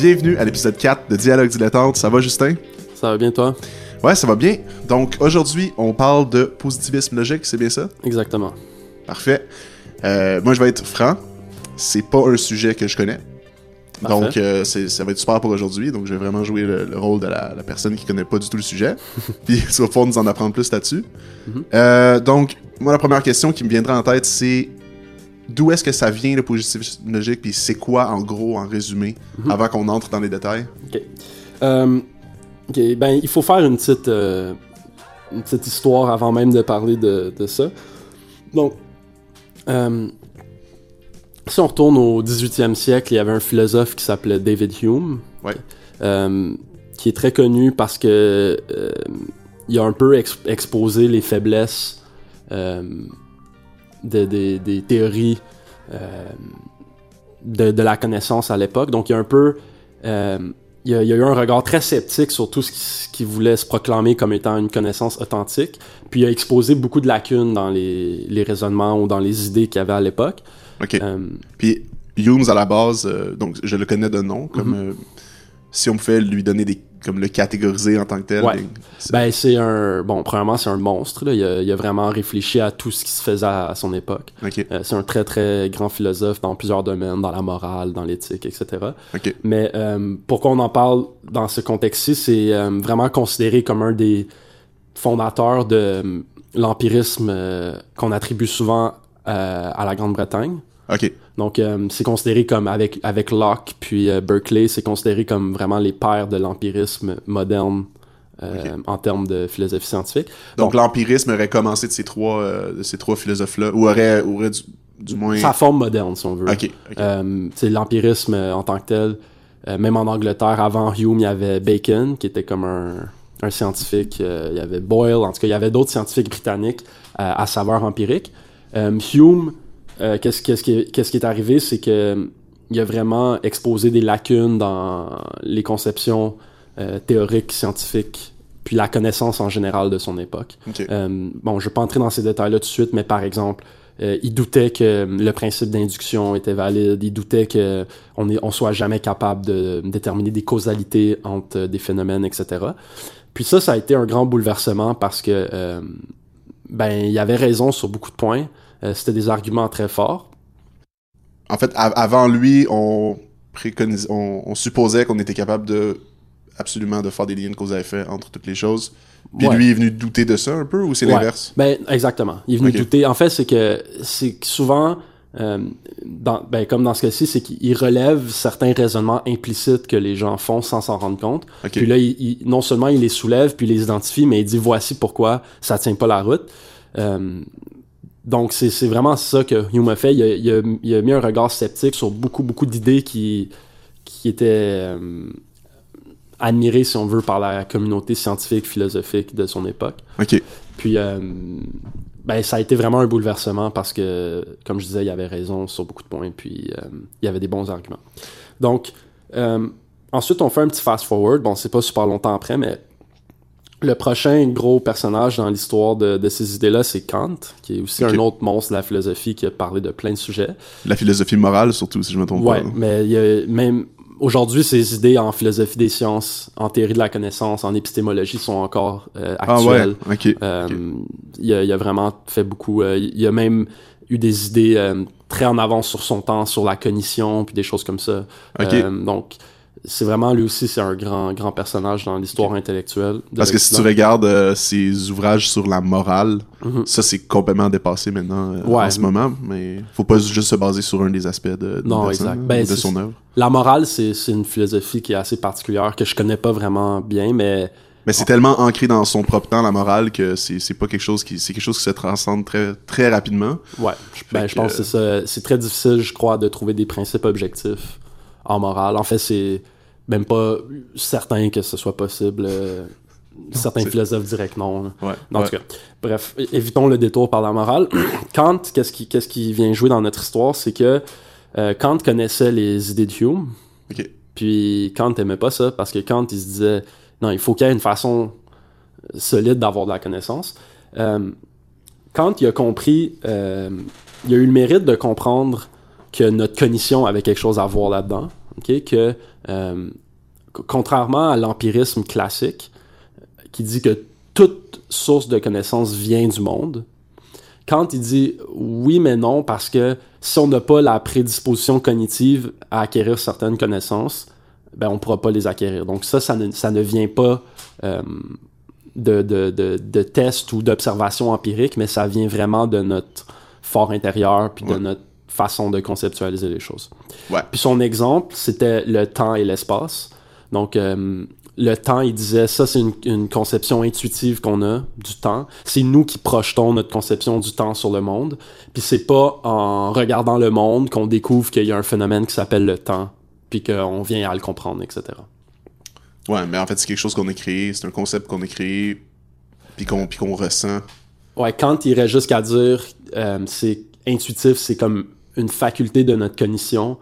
Bienvenue à l'épisode 4 de Dialogue dilettante. Ça va, Justin? Ça va bien, toi? Ouais, ça va bien. Donc, aujourd'hui, on parle de positivisme logique, c'est bien ça? Exactement. Parfait. Euh, moi, je vais être franc. C'est pas un sujet que je connais. Parfait. Donc, euh, ça va être super pour aujourd'hui. Donc, je vais vraiment jouer le, le rôle de la, la personne qui connaît pas du tout le sujet. Puis, tu vas pouvoir nous en apprendre plus là-dessus. Mhm. Euh, donc, moi, la première question qui me viendra en tête, c'est d'où est-ce que ça vient le positivisme logique? Puis, c'est quoi, en gros, en résumé, Mhm. avant qu'on entre dans les détails? OK. Euh, ben, il faut faire une petite, euh, une petite histoire avant même de parler de, de ça. Donc, euh, si on retourne au 18e siècle, il y avait un philosophe qui s'appelait David Hume. Ouais. qui est très connu parce que euh, il a un peu ex- exposé les faiblesses euh, de- des- des théories euh, de, de la connaissance à l'époque. Donc, il y a un peu. euh, il, y a, il y a eu un regard très sceptique sur tout ce qui, ce qui voulait se proclamer comme étant une connaissance authentique. Puis, il a exposé beaucoup de lacunes dans les, les raisonnements ou dans les idées qu'il y avait à l'époque. OK. Euh, Puis Humes à la base, euh, donc je le connais de nom, comme euh, si on pouvait lui donner des, comme le catégoriser en tant que tel. Ouais. Ben, c'est un. Bon, premièrement, c'est un monstre. Là. Il, a, il a vraiment réfléchi à tout ce qui se faisait à, à son époque. Euh, c'est un très, très grand philosophe dans plusieurs domaines, dans la morale, dans l'éthique, etc. Mais euh, pourquoi on en parle dans ce contexte-ci, c'est euh, vraiment considéré comme un des fondateurs de l'empirisme qu'on attribue souvent à la Grande-Bretagne. ok, Donc, euh, c'est considéré comme, avec, avec Locke puis euh, Berkeley, c'est considéré comme vraiment les pères de l'empirisme moderne euh, en termes de philosophie scientifique. Donc l'empirisme aurait commencé de ces trois, euh, de ces trois philosophes-là, ou aurait, aurait du, du moins. Sa forme moderne, si on veut. Ok, ok, Euh, c'est l'empirisme en tant que tel. Même en Angleterre, avant Hume, il y avait Bacon, qui était comme un, un scientifique. il y avait Boyle, en tout cas, il y avait d'autres scientifiques britanniques à saveur empirique. Hume, euh, qu'est-ce, qu'est-ce, qui est, qu'est-ce qui est arrivé, c'est que euh, il a vraiment exposé des lacunes dans les conceptions euh, théoriques, scientifiques, puis la connaissance en général de son époque. Euh, bon, je ne vais pas entrer dans ces détails-là tout de suite, mais par exemple, euh, il doutait que le principe d'induction était valide, il doutait que on, est, on soit jamais capable de déterminer des causalités entre des phénomènes, etc. Puis ça, ça a été un grand bouleversement parce que ben il avait raison sur beaucoup de points. Euh, C'était des arguments très forts. En fait, avant lui, on préconisait, on, on supposait qu'on était capable de absolument de faire des liens de cause à effet entre toutes les choses. Puis Ouais. lui est venu douter de ça un peu, ou c'est Ouais. l'inverse? Ben, exactement. Il est venu douter. En fait, c'est que c'est souvent, euh, dans, ben, comme dans ce cas-ci, c'est qu'il relève certains raisonnements implicites que les gens font sans s'en rendre compte. Puis là, il, il- non seulement il les soulève, puis il les identifie, mais il dit voici pourquoi ça tient pas la route. Euh, donc, c'est vraiment ça que Hume a fait. Il a, il a- il a mis un regard sceptique sur beaucoup, beaucoup d'idées qui, qui étaient euh, admirées, si on veut, par la communauté scientifique, philosophique de son époque. ok, Puis, euh, ben, ça a été vraiment un bouleversement parce que, comme je disais, il avait raison sur beaucoup de points, puis euh, il y avait des bons arguments. Donc, ensuite, on fait un petit fast-forward. Bon, c'est pas super longtemps après, mais le prochain gros personnage dans l'histoire de, de ces idées-là, c'est Kant, qui est aussi un autre monstre de la philosophie qui a parlé de plein de sujets. La philosophie morale, surtout, si je me trompe Ouais, pas. là. mais il y a même aujourd'hui, ces idées en philosophie des sciences, en théorie de la connaissance, en épistémologie sont encore euh, Ah ouais, actuelles. ok. Euh, il, a, il a vraiment fait beaucoup. euh, il a même eu des idées euh, très en avance sur son temps, sur la cognition, puis des choses comme ça. Ok. Euh, donc, c'est vraiment, lui aussi, c'est un grand, grand personnage dans l'histoire intellectuelle. de Parce que si tu regardes euh, ses ouvrages sur la morale, Mhm. ça c'est complètement dépassé maintenant euh, Ouais. en ce moment, mais faut pas juste se baser sur un des aspects de, de Non, exact. ou Ben, de son œuvre. La morale, c'est c'est une philosophie qui est assez particulière, que je connais pas vraiment bien, mais Mais c'est tellement ancré dans son propre temps la morale que c'est c'est pas quelque chose qui c'est quelque chose qui se transcende très très rapidement. ouais, je, ben, je pense que- que c'est ça. C'est très difficile, je crois, de trouver des principes objectifs en morale. En fait, c'est même pas certain que ce soit possible. euh, certains philosophes diraient que non. là. Ouais. En ouais. tout cas, bref, évitons le détour par la morale. Kant, qu'est-ce qui, qu'est-ce qui vient jouer dans notre histoire, c'est que euh, Kant connaissait les idées de Hume, puis Kant aimait pas ça parce que Kant, il se disait non, il faut qu'il y ait une façon solide d'avoir de la connaissance. Euh, Kant, il a compris, il a eu le mérite de comprendre que notre cognition avait quelque chose à voir là-dedans. ok, que euh, contrairement à l'empirisme classique, qui dit que toute source de connaissance vient du monde, Kant il dit oui mais non parce que si on n'a pas la prédisposition cognitive à acquérir certaines connaissances, ben on pourra pas les acquérir. Donc ça, ça ne, ça ne vient pas euh, de, de, de, de tests ou d'observations empiriques, mais ça vient vraiment de notre fort intérieur puis de notre façon de conceptualiser les choses. Ouais. Puis son exemple, c'était le temps et l'espace. Donc, euh, le temps, il disait, ça, c'est une, une conception intuitive qu'on a du temps. C'est nous qui projetons notre conception du temps sur le monde. Puis c'est pas en regardant le monde qu'on découvre qu'il y a un phénomène qui s'appelle le temps, puis qu'on vient à le comprendre, etc. Ouais, mais en fait, c'est quelque chose qu'on a créé, c'est un concept qu'on a créé, puis qu'on qu'on ressent. Ouais, Kant irait jusqu'à dire, euh, c'est intuitif, c'est comme une faculté de notre cognition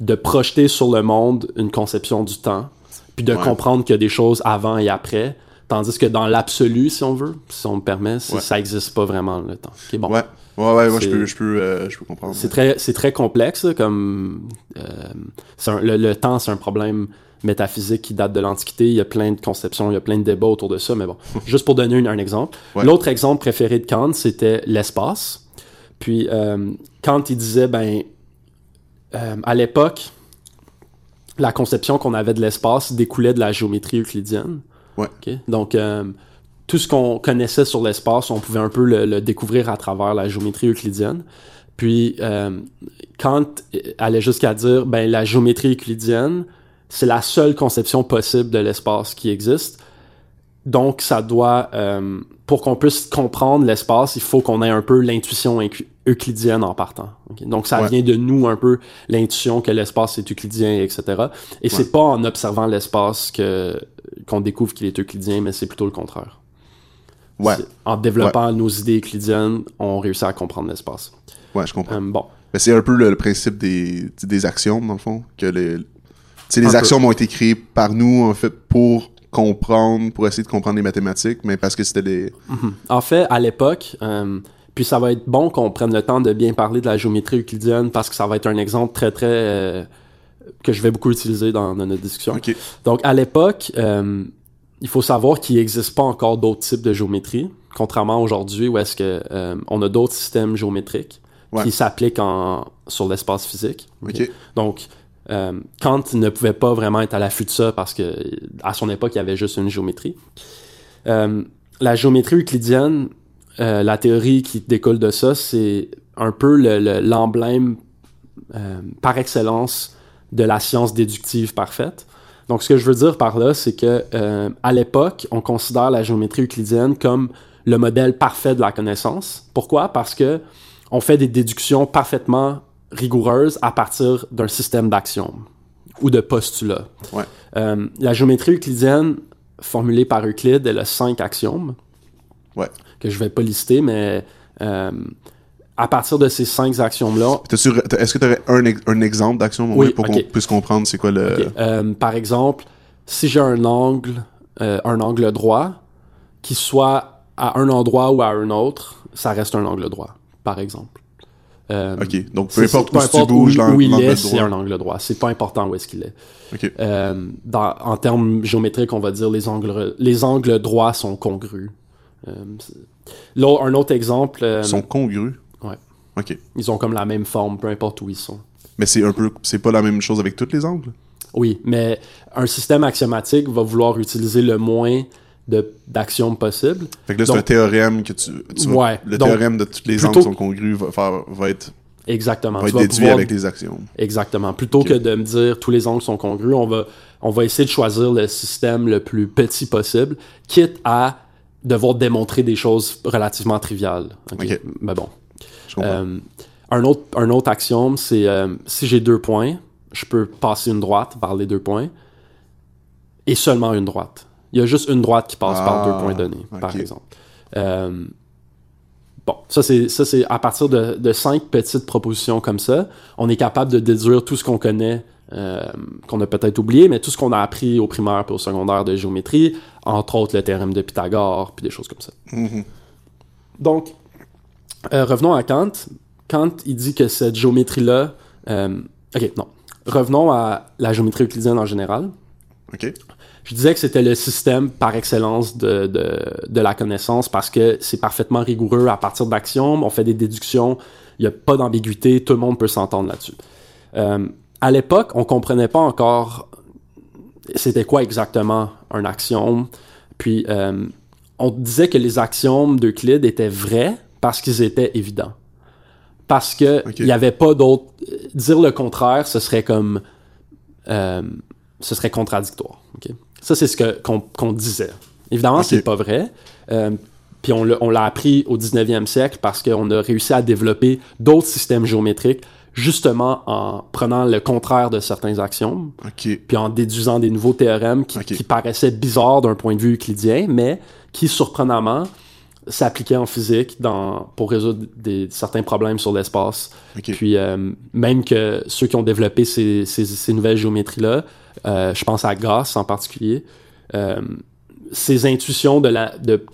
de projeter sur le monde une conception du temps, puis de Ouais. comprendre qu'il y a des choses avant et après, tandis que dans l'absolu, si on veut, si on me permet, Ouais. ça existe pas vraiment le temps. Bon. Ouais, ouais, ouais, moi je C'est- peux, je peux, euh, je peux comprendre. C'est très, complexe, comme euh, un- le, le temps, c'est un problème métaphysique qui date de l'Antiquité. Il y a plein de conceptions, il y a plein de débats autour de ça, mais bon, juste pour donner une- un exemple. L'autre exemple préféré de Kant, c'était l'espace. Puis euh, Kant, il disait, ben, euh, à l'époque, la conception qu'on avait de l'espace découlait de la géométrie euclidienne. Ouais. Donc, euh, tout ce qu'on connaissait sur l'espace, on pouvait un peu le, le découvrir à travers la géométrie euclidienne. Puis, euh, Kant allait jusqu'à dire, ben, la géométrie euclidienne, c'est la seule conception possible de l'espace qui existe. Donc, ça doit, euh, pour qu'on puisse comprendre l'espace, il faut qu'on ait un peu l'intuition euclidienne en partant. Donc, ça Ouais. vient de nous un peu l'intuition que l'espace est euclidien, etc. Et c'est pas en observant l'espace que qu'on découvre qu'il est euclidien, mais c'est plutôt le contraire. Ouais, En développant nos idées euclidiennes, on réussit à comprendre l'espace. ouais, je comprends. Euh, bon. Mais c'est un peu le, le principe des, des axiomes, dans le fond. Que les, les peu. axiomes ont été créés par nous, en fait, pour comprendre, pour essayer de comprendre les mathématiques, mais parce que c'était des. Mhm. En fait, à l'époque, euh, puis ça va être bon qu'on prenne le temps de bien parler de la géométrie euclidienne parce que ça va être un exemple très très euh, que je vais beaucoup utiliser dans, dans notre discussion. Donc à l'époque, euh, il faut savoir qu'il n'existe pas encore d'autres types de géométrie, contrairement à aujourd'hui où est-ce que on a d'autres systèmes géométriques Ouais. qui s'appliquent en sur l'espace physique. Donc euh, Kant ne pouvait pas vraiment être à l'affût de ça parce que à son époque il y avait juste une géométrie. Euh, la géométrie euclidienne, euh, la théorie qui découle de ça, c'est un peu le- le- l'emblème par excellence de la science déductive parfaite. Donc, ce que je veux dire par là, c'est que à l'époque, on considère la géométrie euclidienne comme le modèle parfait de la connaissance. Pourquoi? Parce que on fait des déductions parfaitement rigoureuses à partir d'un système d'axiomes ou de postulats. Ouais. Euh, la géométrie euclidienne, formulée par Euclide, elle a cinq axiomes Ouais. que je vais pas lister, mais euh, à partir de ces cinq axiomes-là, Est-ce que tu aurais un, ex- un exemple d'axiome Oui, pour qu'on puisse comprendre c'est quoi le. Euh, par exemple, si j'ai un angle, un angle droit, qui soit à un endroit ou à un autre, ça reste un angle droit, par exemple. Euh, Ok, donc peu importe où tu bouges où, il est, c'est un angle droit. C'est pas important où est-ce qu'il est. Ok. Euh, dans- en termes géométriques, on va dire les angles, les angles droits sont congrus. Euh, un autre exemple, euh, Ils sont congrus? Ouais. Ok. ils ont comme la même forme, peu importe où ils sont. Mais c'est un peu. C'est pas la même chose avec tous les angles? Oui, mais un système axiomatique va vouloir utiliser le moins d'axiomes possible. Fait que là, c'est un théorème que tu. tu vas- Ouais, le donc, théorème de tous les angles qui sont congrus va, faire, va être, Exactement. va Tu être vas déduit pouvoir- avec les axiomes. Exactement. Plutôt que de me dire tous les angles sont congrus, on va, on va essayer de choisir le système le plus petit possible, quitte à devoir démontrer des choses relativement triviales. Ok? Ok. Mais bon. Je comprends. Euh, un, autre, un autre axiome, c'est euh, si j'ai deux points, je peux passer une droite par les deux points et seulement une droite. Il y a juste une droite qui passe par Ah, deux points donnés, par exemple. Euh, bon, ça c'est ça c'est à partir de, de cinq petites propositions comme ça, on est capable de déduire tout ce qu'on connaît, euh, qu'on a peut-être oublié, mais tout ce qu'on a appris au primaire et au secondaire de géométrie, entre autres le théorème de Pythagore, puis des choses comme ça. Mhm. Donc, euh, revenons à Kant. Kant, il dit que cette géométrie-là... ok, non. revenons à la géométrie euclidienne en général. OK. Je disais que c'était le système par excellence de, de, de la connaissance parce que c'est parfaitement rigoureux à partir d'axiomes, on fait des déductions, il n'y a pas d'ambiguïté, tout le monde peut s'entendre là-dessus. Euh, à l'époque, on comprenait pas encore c'était quoi exactement un axiome. Puis euh, on disait que les axiomes d'Euclide étaient vrais parce qu'ils étaient évidents. Parce que il n'y avait pas d'autre. Dire le contraire, ce serait comme. euh, ce serait contradictoire. ok? Ça, c'est ce qu'on, disait. Évidemment, Ok. c'est pas vrai. Euh, puis on l'a, appris au 19e siècle parce qu'on a réussi à développer d'autres systèmes géométriques justement en prenant le contraire de certains axiomes puis en déduisant des nouveaux théorèmes qui, paraissaient bizarres d'un point de vue euclidien, mais qui, surprenamment, s'appliquaient en physique dans, pour résoudre des, certains problèmes sur l'espace. Puis euh, même que ceux qui ont développé ces, ces, ces nouvelles géométries-là, euh, je pense à Gauss en particulier, euh, ces intuitions de, la, de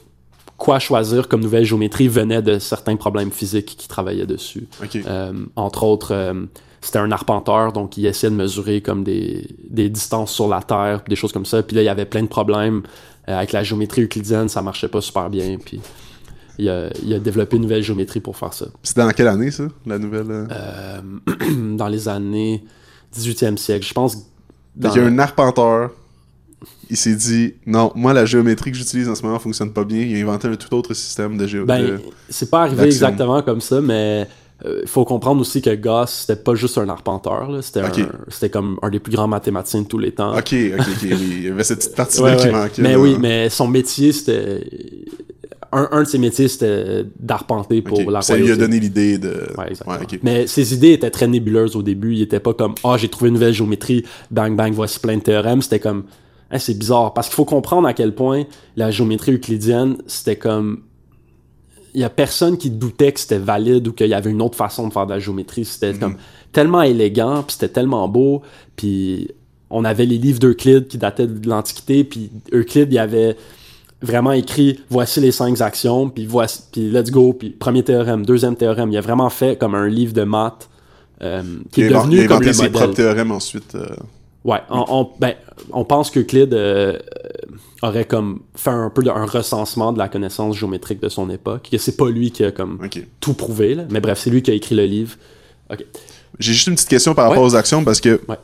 quoi choisir comme nouvelle géométrie venaient de certains problèmes physiques qui travaillaient dessus. Euh, entre autres, c'était un arpenteur, donc il essayait de mesurer comme des, des distances sur la Terre, des choses comme ça. Puis là, il y avait plein de problèmes avec la géométrie euclidienne, ça marchait pas super bien. Puis il a, il a développé une nouvelle géométrie pour faire ça. C'était dans quelle année, ça, la nouvelle? Euh, dans les années 18e siècle, je pense. Qu'il y a un arpenteur. Il s'est dit, non, moi, la géométrie que j'utilise en ce moment fonctionne pas bien. Il a inventé un tout autre système de géométrie. Ben, c'est pas arrivé exactement comme ça, mais il faut comprendre aussi que Gauss, c'était pas juste un arpenteur, c'était, comme un des plus grands mathématiciens de tous les temps. ok, ok, ok, oui. Il y avait cette petite partie-là Ouais, qui ouais. manquait. Mais là. oui, mais son métier, c'était. Un, un de ses métiers, c'était d'arpenter pour Ok. la Ça lui a donné l'idée de. Ouais, exactement. Mais ses idées étaient très nébuleuses au début. Il était pas comme Ah, j'ai trouvé une nouvelle géométrie, bang bang, voici plein de théorèmes. C'était comme Hein, c'est bizarre. Parce qu'il faut comprendre à quel point la géométrie euclidienne, c'était comme. Il y a personne qui doutait que c'était valide ou qu'il y avait une autre façon de faire de la géométrie. C'était Mhm. comme tellement élégant, puis c'était tellement beau, puis on avait les livres d'Euclide qui dataient de l'Antiquité, puis Euclide, il avait vraiment écrit voici les cinq actions, puis voici, puis let's go, puis premier théorème, deuxième théorème. Il a vraiment fait comme un livre de maths euh, qui Il est devenu il a comme le ses modèle. propres théorèmes ensuite. euh, Ouais, on, on, ben, on pense qu'Euclide euh, euh, aurait comme fait un peu de- un recensement de la connaissance géométrique de son époque, que c'est pas lui qui a comme tout prouvé, là. mais bref, c'est lui qui a écrit le livre. Ok. J'ai juste une petite question par rapport Ouais. aux actions parce que Ouais.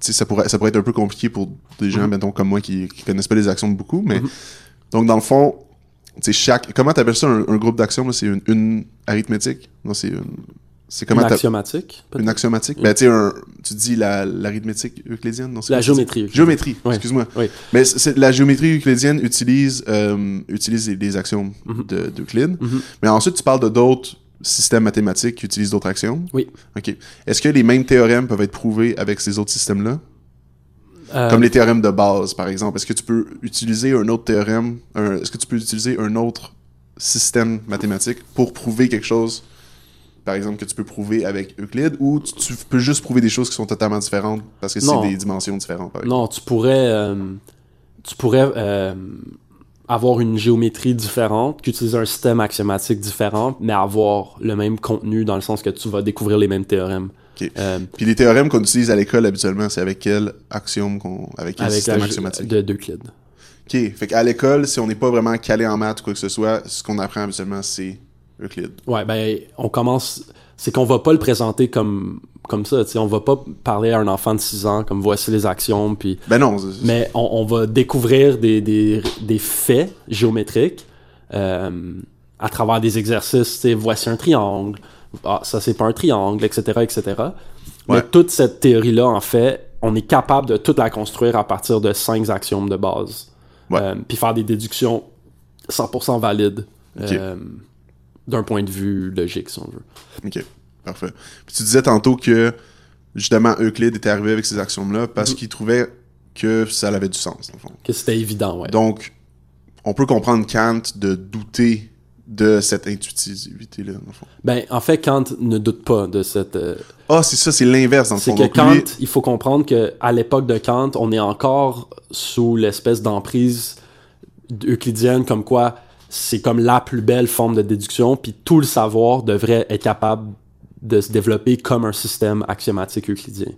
Ça pourrait, ça pourrait être un peu compliqué pour des gens, mettons, comme moi qui, qui connaissent pas les actions beaucoup, mais Mhm. donc dans le fond, tu chaque. Comment t'appelles ça un, un groupe d'actions là? C'est une, une arithmétique? Non, c'est une. C'est comment Une axiomatique? Une axiomatique? Mm. Ben, tu un- tu dis la- l'arithmétique euclidienne non, La géométrie. Géométrie, Oui. excuse-moi. Oui. Mais la géométrie euclidienne utilise, euh, utilise les, les axiomes de- d'Euclide. Mhm. Mais ensuite, tu parles de d'autres systèmes mathématiques qui utilisent d'autres axiomes? Oui. OK. Est-ce que les mêmes théorèmes peuvent être prouvés avec ces autres systèmes-là? Euh, Comme les théorèmes de base, par exemple. Est-ce que tu peux utiliser un autre théorème? un- Est-ce que tu peux utiliser un autre système mathématique pour prouver quelque chose, par exemple, que tu peux prouver avec Euclide, ou tu, tu peux juste prouver des choses qui sont totalement différentes parce que c'est des dimensions différentes, par? Non, tu pourrais, euh, tu pourrais euh, avoir une géométrie différente, qu'utiliser un système axiomatique différent, mais avoir le même contenu dans le sens que tu vas découvrir les mêmes théorèmes. Euh, Puis les théorèmes qu'on utilise à l'école habituellement, c'est avec quel axiome qu'on. avec quel avec système axiomatique? de d'Euclide. Ok. Fait qu'à l'école, si on n'est pas vraiment calé en maths ou quoi que ce soit, ce qu'on apprend habituellement, c'est Euclide. Ouais, ben, on commence. C'est qu'on va pas le présenter comme, comme ça, tu sais. On va pas parler à un enfant de 6 ans comme voici les axiomes, puis. Ben non. Mais on, on va découvrir des, des, des faits géométriques euh, à travers des exercices. tu sais, voici un triangle. Ah, ça, c'est pas un triangle, etc., etc. Mais Ouais. toute cette théorie-là, en fait, on est capable de toute la construire à partir de cinq axiomes de base. Ouais. Euh, puis faire des déductions 100% valides Ok. euh, d'un point de vue logique, si on veut. Ok. Parfait. Puis tu disais tantôt que justement Euclide était arrivé avec ces axiomes-là parce Mhm. qu'il trouvait que ça avait du sens, dans le fond. Que c'était évident, ouais. Donc, on peut comprendre Kant de douter de cette intuitivité-là, dans le fond. Ben, en fait, Kant ne doute pas de cette... euh, Ah, c'est ça, c'est l'inverse, dans le C'est fond. que Donc, Kant, lui- il faut comprendre que à l'époque de Kant, on est encore sous l'espèce d'emprise euclidienne comme quoi c'est comme la plus belle forme de déduction, puis tout le savoir devrait être capable de se développer comme un système axiomatique euclidien.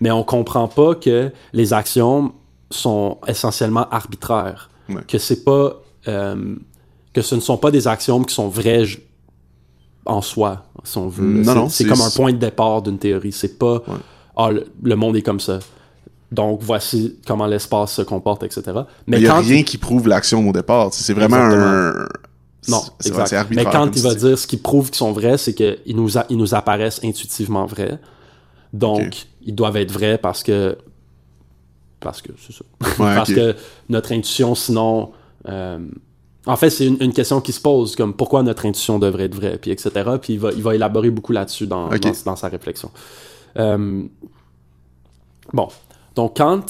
Mais on comprend pas que les axiomes sont essentiellement arbitraires. Ouais. Que c'est pas euh, que ce ne sont pas des axiomes qui sont vrais en soi, si on veut. Non, C'est- non, c'est c'est- comme un point de départ d'une théorie. C'est pas Ouais. ah le, le monde est comme ça. Donc voici comment l'espace se comporte, etc. Mais il n'y a rien qui prouve l'action au départ. C'est vraiment un. Non, c'est- exact. arbitraire, Mais quand il va dire ce qui prouve qu'ils sont vrais, c'est qu'ils nous, a- ils nous apparaissent intuitivement vrais. Donc, ils doivent être vrais parce que. Parce que, c'est ça. Ouais, parce que notre intuition, sinon. euh, en fait, c'est une, une question qui se pose, comme pourquoi notre intuition devrait être vraie, puis etc. Puis il va, il va élaborer beaucoup là-dessus dans, dans sa réflexion. Euh, bon. Donc, Kant,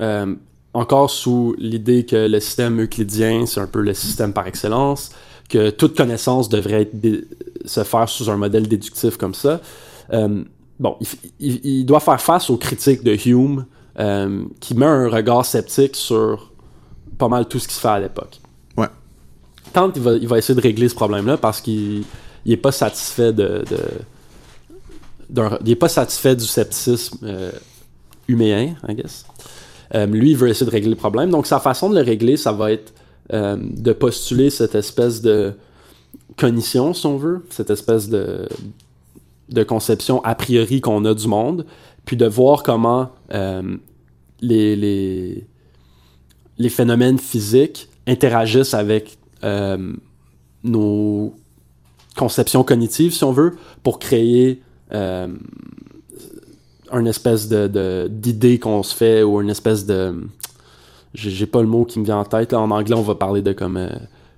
euh, encore sous l'idée que le système euclidien, c'est un peu le système par excellence, que toute connaissance devrait être se faire sous un modèle déductif comme ça. Euh, bon, il, f- il- il doit faire face aux critiques de Hume, euh, qui met un regard sceptique sur pas mal tout ce qui se fait à l'époque. Ouais. Kant, il va, il va essayer de régler ce problème-là parce qu'il n'est pas satisfait de, il est pas satisfait du scepticisme euh, huméen, I guess. Euh, lui, il veut essayer de régler le problème. Donc, sa façon de le régler, ça va être euh, de postuler cette espèce de cognition, si on veut, cette espèce de, de conception a priori qu'on a du monde, puis de voir comment euh, les, les, les phénomènes physiques interagissent avec nos conceptions cognitives, si on veut, pour créer une espèce de, d'idée qu'on se fait ou une espèce de j'ai, pas le mot qui me vient en tête là. En anglais on va parler de comme euh,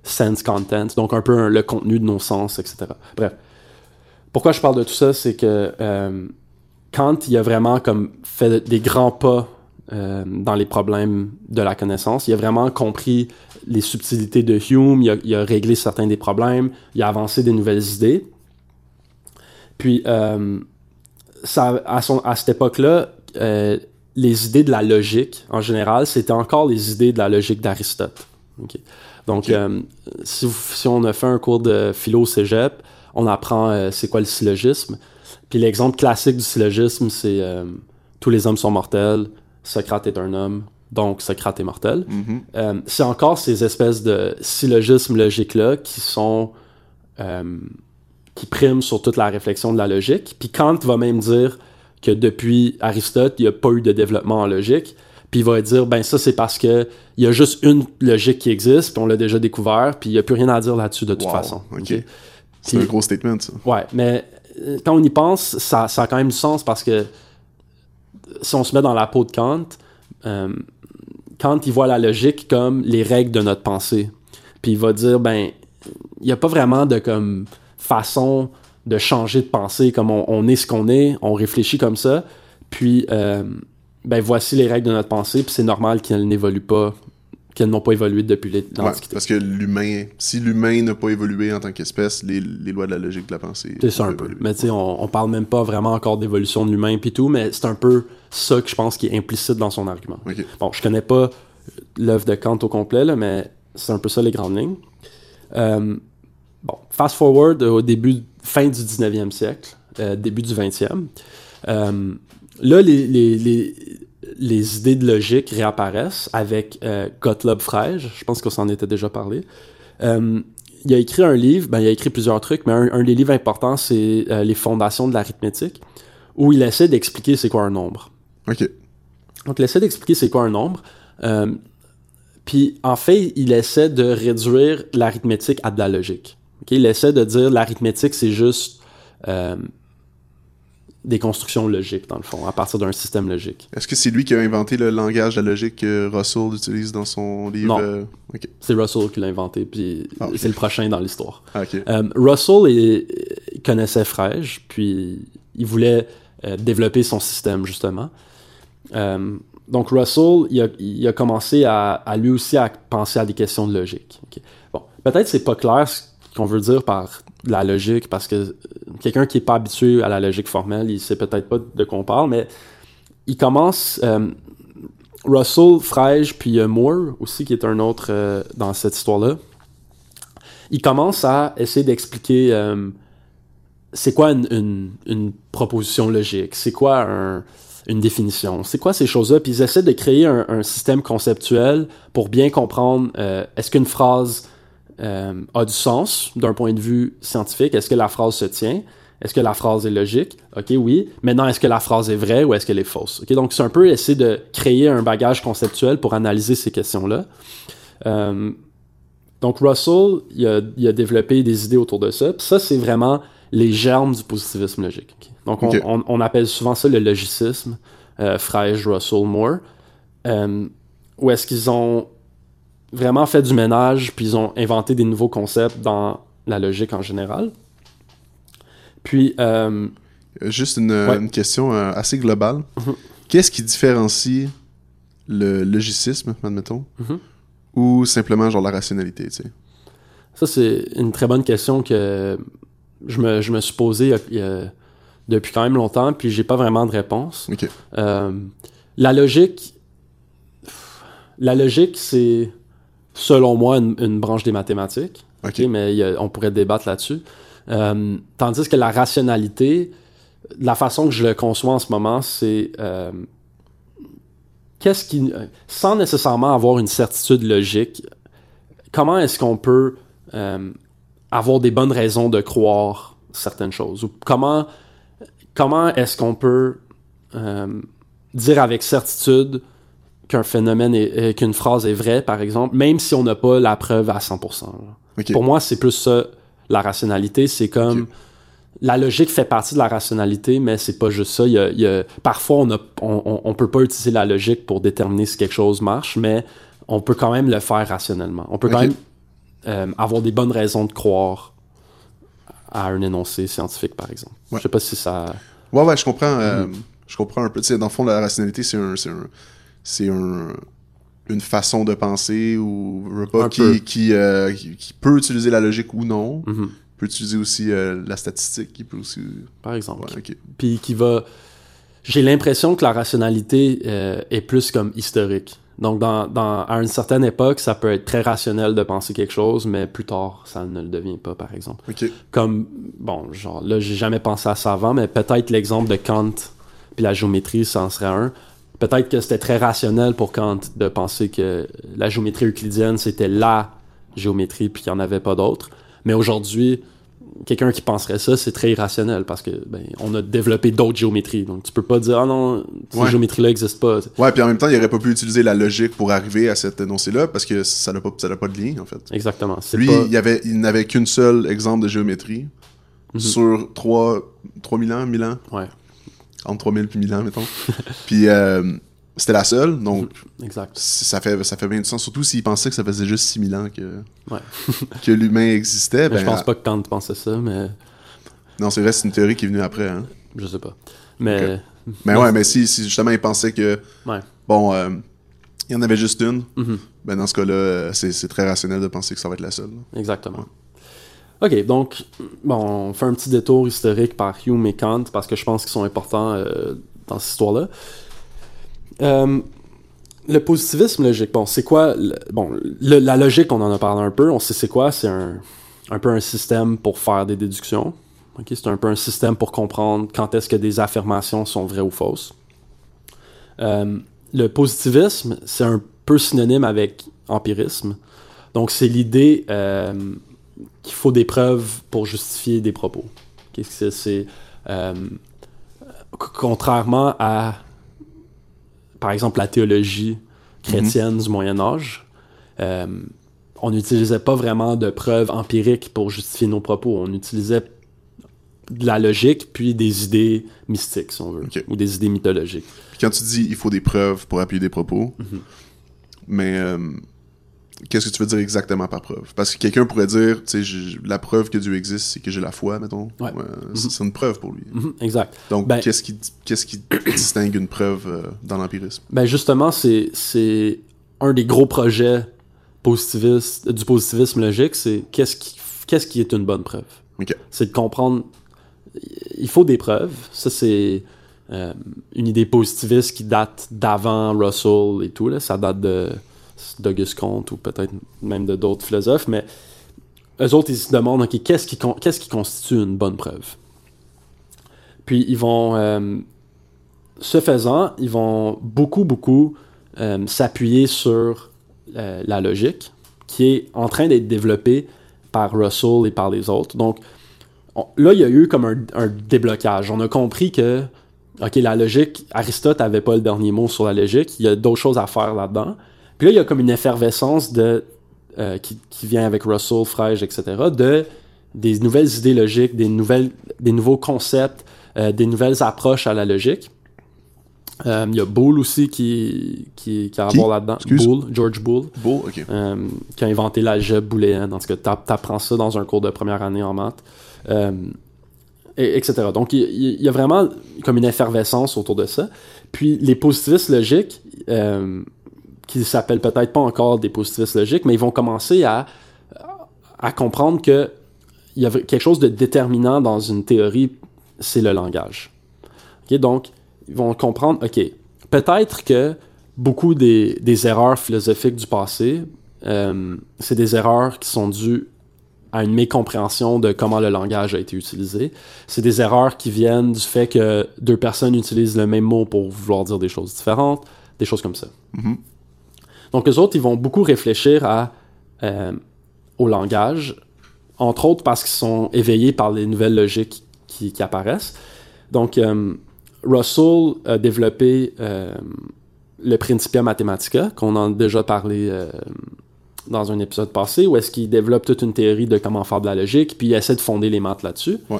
sense content donc un peu le contenu de nos sens etc bref. Pourquoi je parle de tout ça c'est que euh, Kant il a vraiment comme fait des grands pas euh, dans les problèmes de la connaissance il a vraiment compris les subtilités de Hume il a, il a réglé certains des problèmes il a avancé des nouvelles idées. Puis euh, ça, à, son, à cette époque-là, euh, les idées de la logique, en général, c'était encore les idées de la logique d'Aristote. Donc, euh, si, vous- si on a fait un cours de philo au cégep, on apprend euh, c'est quoi le syllogisme. Puis l'exemple classique du syllogisme, c'est euh, tous les hommes sont mortels, Socrate est un homme, donc Socrate est mortel. Mhm. Euh, c'est encore ces espèces de syllogismes logiques-là qui sont. Qui priment sur toute la réflexion de la logique. Puis Kant va même dire que depuis Aristote, il n'y a pas eu de développement en logique. Puis il va dire, ben ça, c'est parce que il y a juste une logique qui existe, puis on l'a déjà découvert, puis il n'y a plus rien à dire là-dessus de toute Wow, façon. ok. C'est un gros statement, ça. Ouais, mais euh, quand on y pense, ça, ça a quand même du sens parce que si on se met dans la peau de Kant, euh, Kant, il voit la logique comme les règles de notre pensée. Puis il va dire, ben, il n'y a pas vraiment de comme façon de changer de pensée, comme on, on est ce qu'on est, on réfléchit comme ça, puis euh, ben voici les règles de notre pensée, puis c'est normal qu'elles n'évoluent pas, qu'elles n'ont pas évolué depuis Ouais, l'Antiquité. parce que l'humain, si l'humain n'a pas évolué en tant qu'espèce, les, les lois de la logique de la pensée. C'est ça un peu. Mais tu sais, on, on parle même pas vraiment encore d'évolution de l'humain puis tout, mais c'est un peu ça que je pense qui est implicite dans son argument. Bon, je connais pas l'œuvre de Kant au complet, là, mais c'est un peu ça les grandes lignes. Euh, bon, fast forward au début, fin du 19e siècle, euh, début du 20e. Euh, là, les, les, les, les idées de logique réapparaissent avec euh, Gottlob Frege, je pense qu'on s'en était déjà parlé. Euh, il a écrit un livre, ben, il a écrit plusieurs trucs, mais un, un des livres importants, c'est euh, Les fondations de l'arithmétique, où il essaie d'expliquer c'est quoi un nombre. Ok. Donc, il essaie d'expliquer c'est quoi un nombre. Euh, puis, en fait, il essaie de réduire l'arithmétique à de la logique. Ok, Il essaie de dire l'arithmétique, c'est juste euh, des constructions logiques, dans le fond, à partir d'un système logique. Est-ce que c'est lui qui a inventé le langage de la logique que Russell utilise dans son livre? Non. euh. C'est Russell qui l'a inventé, puis Ah, c'est le prochain dans l'histoire. Ah. Euh, Russell il connaissait Frege, puis il voulait développer son système, justement. Donc Russell, il a, il a commencé à, à lui aussi à penser à des questions de logique. Bon, peut-être c'est pas clair ce qu'on veut dire par la logique, parce que quelqu'un qui est pas habitué à la logique formelle, il sait peut-être pas de quoi on parle, mais il commence... euh, Russell, Frege, puis euh, Moore aussi, qui est un autre euh, dans cette histoire-là, il commence à essayer d'expliquer c'est quoi une, proposition logique? C'est quoi un, une définition? C'est quoi ces choses-là? Puis ils essaient de créer un, système conceptuel pour bien comprendre est-ce qu'une phrase euh, a du sens d'un point de vue scientifique? Est-ce que la phrase se tient? Est-ce que la phrase est logique? Ok, oui. Maintenant, est-ce que la phrase est vraie ou est-ce qu'elle est fausse? Ok, donc c'est un peu essayer de créer un bagage conceptuel pour analyser ces questions-là. Euh, donc Russell, il a, il a, développé des idées autour de ça. Puis ça, c'est vraiment les germes du positivisme logique. Okay? Donc on, Ok. on, on appelle souvent ça le logicisme, euh, Frege, Russell, Moore. Euh, où est-ce qu'ils ont vraiment fait du ménage, puis ils ont inventé des nouveaux concepts dans la logique en général. Puis, euh, Euh, Juste une, Ouais. une question euh, assez globale. Mhm. Qu'est-ce qui différencie le logicisme, admettons, Mhm. ou simplement genre la rationalité, tu sais? Ça, c'est une très bonne question que je me, je me suis posée a- depuis quand même longtemps, puis j'ai pas vraiment de réponse. Euh, la logique, la logique, c'est selon moi une, une branche des mathématiques. Ok. mais a- on pourrait débattre là-dessus. Euh, tandis que la rationalité, la façon que je le conçois en ce moment, c'est euh, qu'est-ce qui, sans nécessairement avoir une certitude logique, comment est-ce qu'on peut euh, avoir des bonnes raisons de croire certaines choses? Ou comment comment est-ce qu'on peut euh, dire avec certitude qu'un phénomène est, qu'une phrase est vraie par exemple même si on n'a pas la preuve à 100% là. Ok. pour moi c'est plus ça la rationalité c'est comme la logique fait partie de la rationalité mais c'est pas juste ça il y a, il y a- parfois on, a, on, peut pas utiliser la logique pour déterminer si quelque chose marche mais on peut quand même le faire rationnellement on peut quand même euh, avoir des bonnes raisons de croire à un énoncé scientifique, par exemple. Ouais. Je sais pas si ça... Ouais, ouais, je comprends. euh, Mhm. Je comprends un peu. Tu sais, dans le fond, la rationalité, c'est un, c'est un, c'est un, une façon de penser ou pas, peu. qui, euh, qui, qui peut utiliser la logique ou non. Mhm. peut utiliser aussi euh, la statistique, qui peut aussi. Par exemple. Ouais. Puis qui va... J'ai l'impression que la rationalité euh, est plus comme historique. Donc, dans, dans, à une certaine époque, ça peut être très rationnel de penser quelque chose, mais plus tard, ça ne le devient pas, par exemple. Ok. comme bon genre là j'ai jamais pensé à ça avant mais peut-être l'exemple de Kant puis la géométrie ça en serait un peut-être que c'était très rationnel pour Kant de penser que la géométrie euclidienne c'était la géométrie puis qu'il n'y en avait pas d'autres mais aujourd'hui quelqu'un qui penserait ça c'est très irrationnel parce que ben on a développé d'autres géométries donc tu peux pas dire ah non ces Ouais. géométries là n'existent pas Ouais, puis en même temps, il aurait pas pu utiliser la logique pour arriver à cet énoncé-là parce que ça n'a pas, ça pas de lien, en fait. exactement Lui, pas il, y avait, il n'avait qu'une seule exemple de géométrie Mhm. sur 3, 3000 ans, 1000 ans, ouais entre 3000 puis 1000 ans, mettons. puis euh, c'était la seule, donc exact ça fait, ça fait bien du sens, surtout s'il pensait que ça faisait juste 6000 ans que, Ouais. que l'humain existait. Ben, je pense pas que Kant pensait ça mais Non, c'est vrai, c'est une théorie qui est venue après. Hein. je sais pas mais Mais Non. ouais, mais si, si justement il pensait que, ouais bon, euh, il y en avait juste une, Mhm. ben dans ce cas-là, euh, c'est très rationnel de penser que ça va être la seule. là. Exactement. OK, donc, bon, on fait un petit détour historique par Hume et Kant parce que je pense qu'ils sont importants euh, dans cette histoire-là. Euh, le positivisme logique, bon, c'est quoi Bon, la logique, on en a parlé un peu, on sait c'est quoi, c'est un, peu un système pour faire des déductions. C'est un peu un système pour comprendre quand est-ce que des affirmations sont vraies ou fausses. Euh, le positivisme, c'est un peu synonyme avec empirisme. Donc, c'est l'idée qu'il faut des preuves pour justifier des propos. Qu'est-ce que c'est? Euh, contrairement à, par exemple, la théologie chrétienne du Moyen Âge, euh, on n'utilisait pas vraiment de preuves empiriques pour justifier nos propos. On utilisait de la logique puis des idées mystiques, si on veut, ou des idées mythologiques. Puis quand tu dis il faut des preuves pour appuyer des propos, Mhm. mais euh, qu'est-ce que tu veux dire exactement par preuve? Parce que quelqu'un pourrait dire, tu sais, la preuve que Dieu existe, c'est que j'ai la foi, mettons. Ouais. c'est c'est une preuve pour lui. Mhm, exact. Donc, Ben- qu'est-ce qui, qu'est-ce qui distingue une preuve euh, dans l'empirisme? Ben justement, c'est c'est un des gros projets positivistes, du positivisme logique, c'est qu'est-ce qui, qu'est-ce qui est une bonne preuve? Ok. C'est de comprendre, il faut des preuves. Ça, c'est euh, une idée positiviste qui date d'avant Russell et tout. Là. Ça date de d'Auguste Comte ou peut-être même de d'autres philosophes, mais eux autres, ils se demandent, OK, qu'est-ce qui, qu'est-ce qui constitue une bonne preuve? Puis ils vont, euh, ce faisant, ils vont beaucoup, beaucoup euh, s'appuyer sur euh, la logique qui est en train d'être développée par Russell et par les autres. Donc on- là, il y a eu comme un, un déblocage. On a compris que, OK, la logique, Aristote avait pas le dernier mot sur la logique. Il y a d'autres choses à faire là-dedans. Puis là, il y a comme une effervescence de, euh, qui, qui vient avec Russell, Frege, etc., de des nouvelles idées logiques, des, nouvelles, des nouveaux concepts, euh, des nouvelles approches à la logique. Euh, il y a Boole aussi qui, qui, qui a à voir là-dedans. Boole, George Boole, Beau, ok. euh, qui a inventé l'algèbre booléenne. En tout cas, t'a- t'apprends ça dans un cours de première année en maths. Euh, et- etc. Donc, il, il y a vraiment comme une effervescence autour de ça. Puis, les positivistes logiques, qui s'appellent peut-être pas encore des positivistes logiques, mais ils vont commencer à, à comprendre que il y a quelque chose de déterminant dans une théorie, c'est le langage. Ok, Donc, ils vont comprendre, OK, peut-être que beaucoup des, des erreurs philosophiques du passé, euh, c'est des erreurs qui sont dues à une mécompréhension de comment le langage a été utilisé. C'est des erreurs qui viennent du fait que deux personnes utilisent le même mot pour vouloir dire des choses différentes, des choses comme ça. Mhm. Donc, eux autres, ils vont beaucoup réfléchir à, euh, au langage, entre autres parce qu'ils sont éveillés par les nouvelles logiques qui, qui apparaissent. Donc, euh, Russell a développé euh, le Principia Mathematica, qu'on en a déjà parlé dans un épisode passé, où est-ce qu'il développe toute une théorie de comment faire de la logique, puis il essaie de fonder les maths là-dessus. Ouais.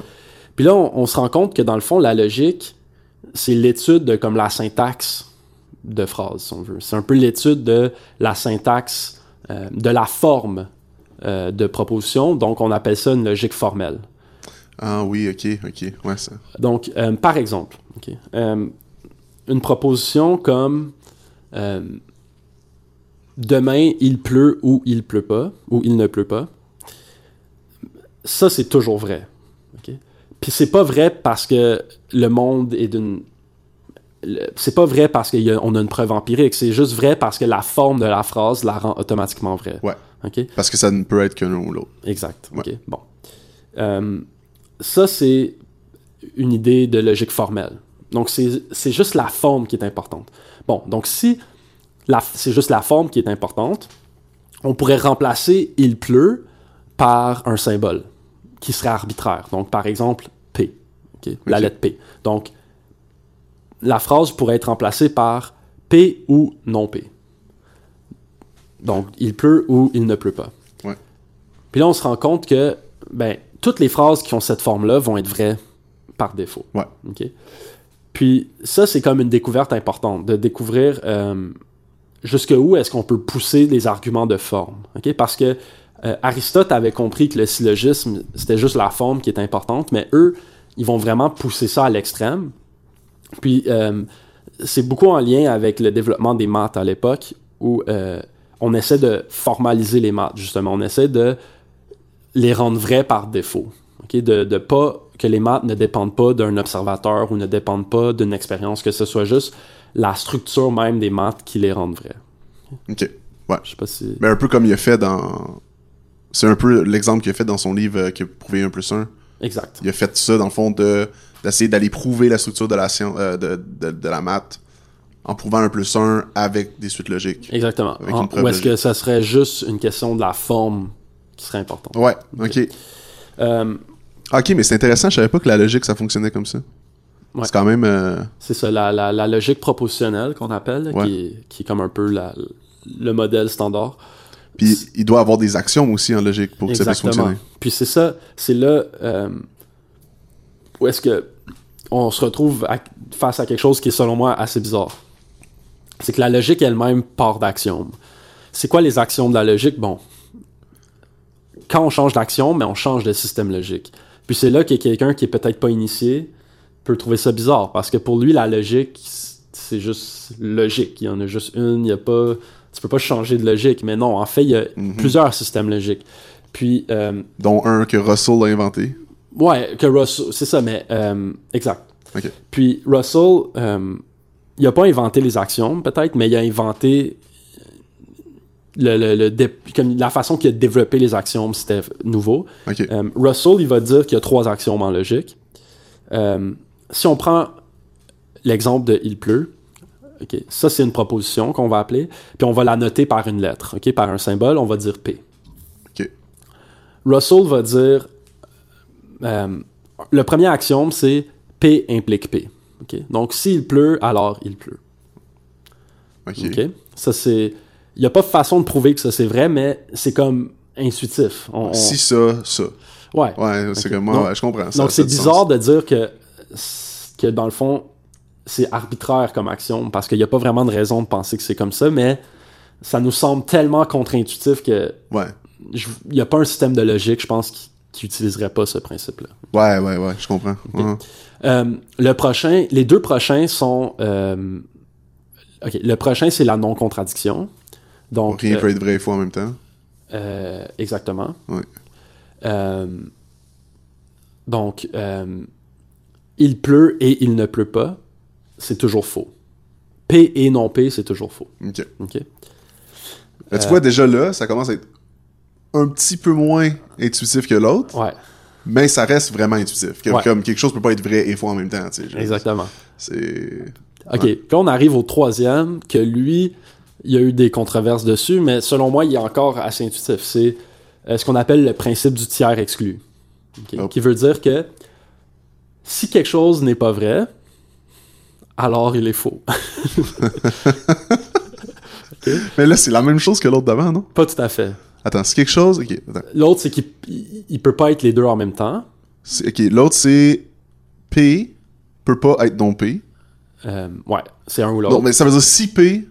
Puis là, on, on se rend compte que dans le fond, la logique, c'est l'étude de comme la syntaxe de phrases, si on veut. C'est un peu l'étude de la syntaxe, euh, de la forme euh, de proposition. Donc, on appelle ça une logique formelle. Ah oui, ok, ok. Ouais, ça. Donc, euh, par exemple, une proposition comme demain il pleut ou il pleut pas, ou il ne pleut pas, ça c'est toujours vrai. ok? Puis c'est pas vrai parce que le monde est d'une. C'est pas vrai parce qu'on a, a une preuve empirique, c'est juste vrai parce que la forme de la phrase la rend automatiquement vraie. Ouais. Parce que ça ne peut être que l'un ou l'autre. Exact. Ouais. Bon. Euh, ça, c'est une idée de logique formelle. Donc, c'est juste la forme qui est importante. Bon, donc si c'est juste la forme qui est importante, on pourrait remplacer il pleut par un symbole qui serait arbitraire. Donc, par exemple, P. La lettre P. Donc, la phrase pourrait être remplacée par P ou non P. Donc, il pleut ou il ne pleut pas. Ouais. Puis là, on se rend compte que ben, toutes les phrases qui ont cette forme-là vont être vraies par défaut. Ouais. Puis ça, c'est comme une découverte importante, de découvrir euh, jusqu'où est-ce qu'on peut pousser les arguments de forme. Parce que euh, Aristote avait compris que le syllogisme, c'était juste la forme qui est importante, mais eux, ils vont vraiment pousser ça à l'extrême. Puis euh, c'est beaucoup en lien avec le développement des maths à l'époque, où euh, on essaie de formaliser les maths, justement. On essaie de les rendre vrais par défaut. OK? De, de pas que les maths ne dépendent pas d'un observateur ou ne dépendent pas d'une expérience, que ce soit juste la structure même des maths qui les rendent vrais. Ok. Je sais pas si. Mais un peu comme il a fait dans. C'est un peu l'exemple qu'il a fait dans son livre euh, qui a prouvé 1 plus 1. Exact. Il a fait ça, dans le fond, de d'essayer d'aller prouver la structure de la science, euh, de, de, de la maths en prouvant 1 plus 1 avec des suites logiques. Exactement. En- Ou est-ce que ça serait juste une question de la forme qui serait importante? Ouais, ok. Euh, Ok, mais c'est intéressant, je savais pas que la logique ça fonctionnait comme ça. Ouais. C'est quand même. euh, c'est ça, la, la, la logique propositionnelle qu'on appelle, Ouais. qui, est, qui est comme un peu la- le modèle standard. Puis il doit avoir des actions aussi en logique pour que ça puisse Exactement. fonctionner. Puis c'est ça, c'est là euh, où est-ce que on se retrouve à- face à quelque chose qui est selon moi assez bizarre? C'est que la logique elle-même part d'axiomes. C'est quoi les axiomes de la logique? Bon, quand on change d'axiome, mais on change de système logique. Puis c'est là que quelqu'un qui est peut-être pas initié peut trouver ça bizarre, parce que pour lui, la logique, c'est juste logique. Il y en a juste une, il y a pas... Tu peux pas changer de logique, mais non, en fait, il y a Mhm. plusieurs systèmes logiques. Puis, euh, Dont un que Russell a inventé. Ouais, que Russell, c'est ça, mais euh, exact. Puis Russell, euh, il a pas inventé les axiomes, peut-être, mais il a inventé le, le- le dé- comme la façon qu'il a développé les axiomes, c'était nouveau. Euh, Russell, il va dire qu'il y a trois axiomes en logique. Si on prend l'exemple de il pleut, ok, ça c'est une proposition qu'on va appeler, puis on va la noter par une lettre, par un symbole, on va dire P. Russell va dire, euh, le premier axiome c'est P implique P. Donc s'il pleut, alors il pleut. Ok. Ça c'est, il n'y a pas de façon de prouver que ça c'est vrai, mais c'est comme intuitif. On- on- Si ça, ça. Ouais. Ouais, c'est comme moi, Donc- ouais, je comprends. ça Donc c'est bizarre sens. de dire que, que dans le fond, c'est arbitraire comme action, parce qu'il n'y a pas vraiment de raison de penser que c'est comme ça, mais ça nous semble tellement contre-intuitif que Ouais. il n'y a pas un système de logique, je pense, qui, qui utiliserait pas ce principe-là. Ouais, ouais, ouais, je comprends. Ouais. Euh, le prochain, les deux prochains sont... euh, ok, le prochain, c'est la non-contradiction. Donc, Rien euh, peut être vrai et faux en même temps. Euh, exactement. Ouais. Donc, il pleut et il ne pleut pas, c'est toujours faux. P et non P, c'est toujours faux. Ok. ok? Là, tu vois, déjà là, ça commence à être un petit peu moins intuitif que l'autre, Ouais, mais ça reste vraiment intuitif. Ouais. Comme quelque chose peut pas être vrai et faux en même temps. exactement. C'est. Ok, puis là on arrive au troisième, que lui, il y a eu des controverses dessus, mais selon moi, il est encore assez intuitif. C'est euh, ce qu'on appelle le principe du tiers exclu. Oh. Qui veut dire que si quelque chose n'est pas vrai, alors il est faux. Mais là, c'est la même chose que l'autre d'avant, non? Pas tout à fait. Attends, c'est quelque chose. L'autre, c'est qu'il il- peut pas être les deux en même temps. Ok, l'autre, c'est P peut pas être non P. Euh, ouais, c'est un ou l'autre. Non, mais ça veut dire si P,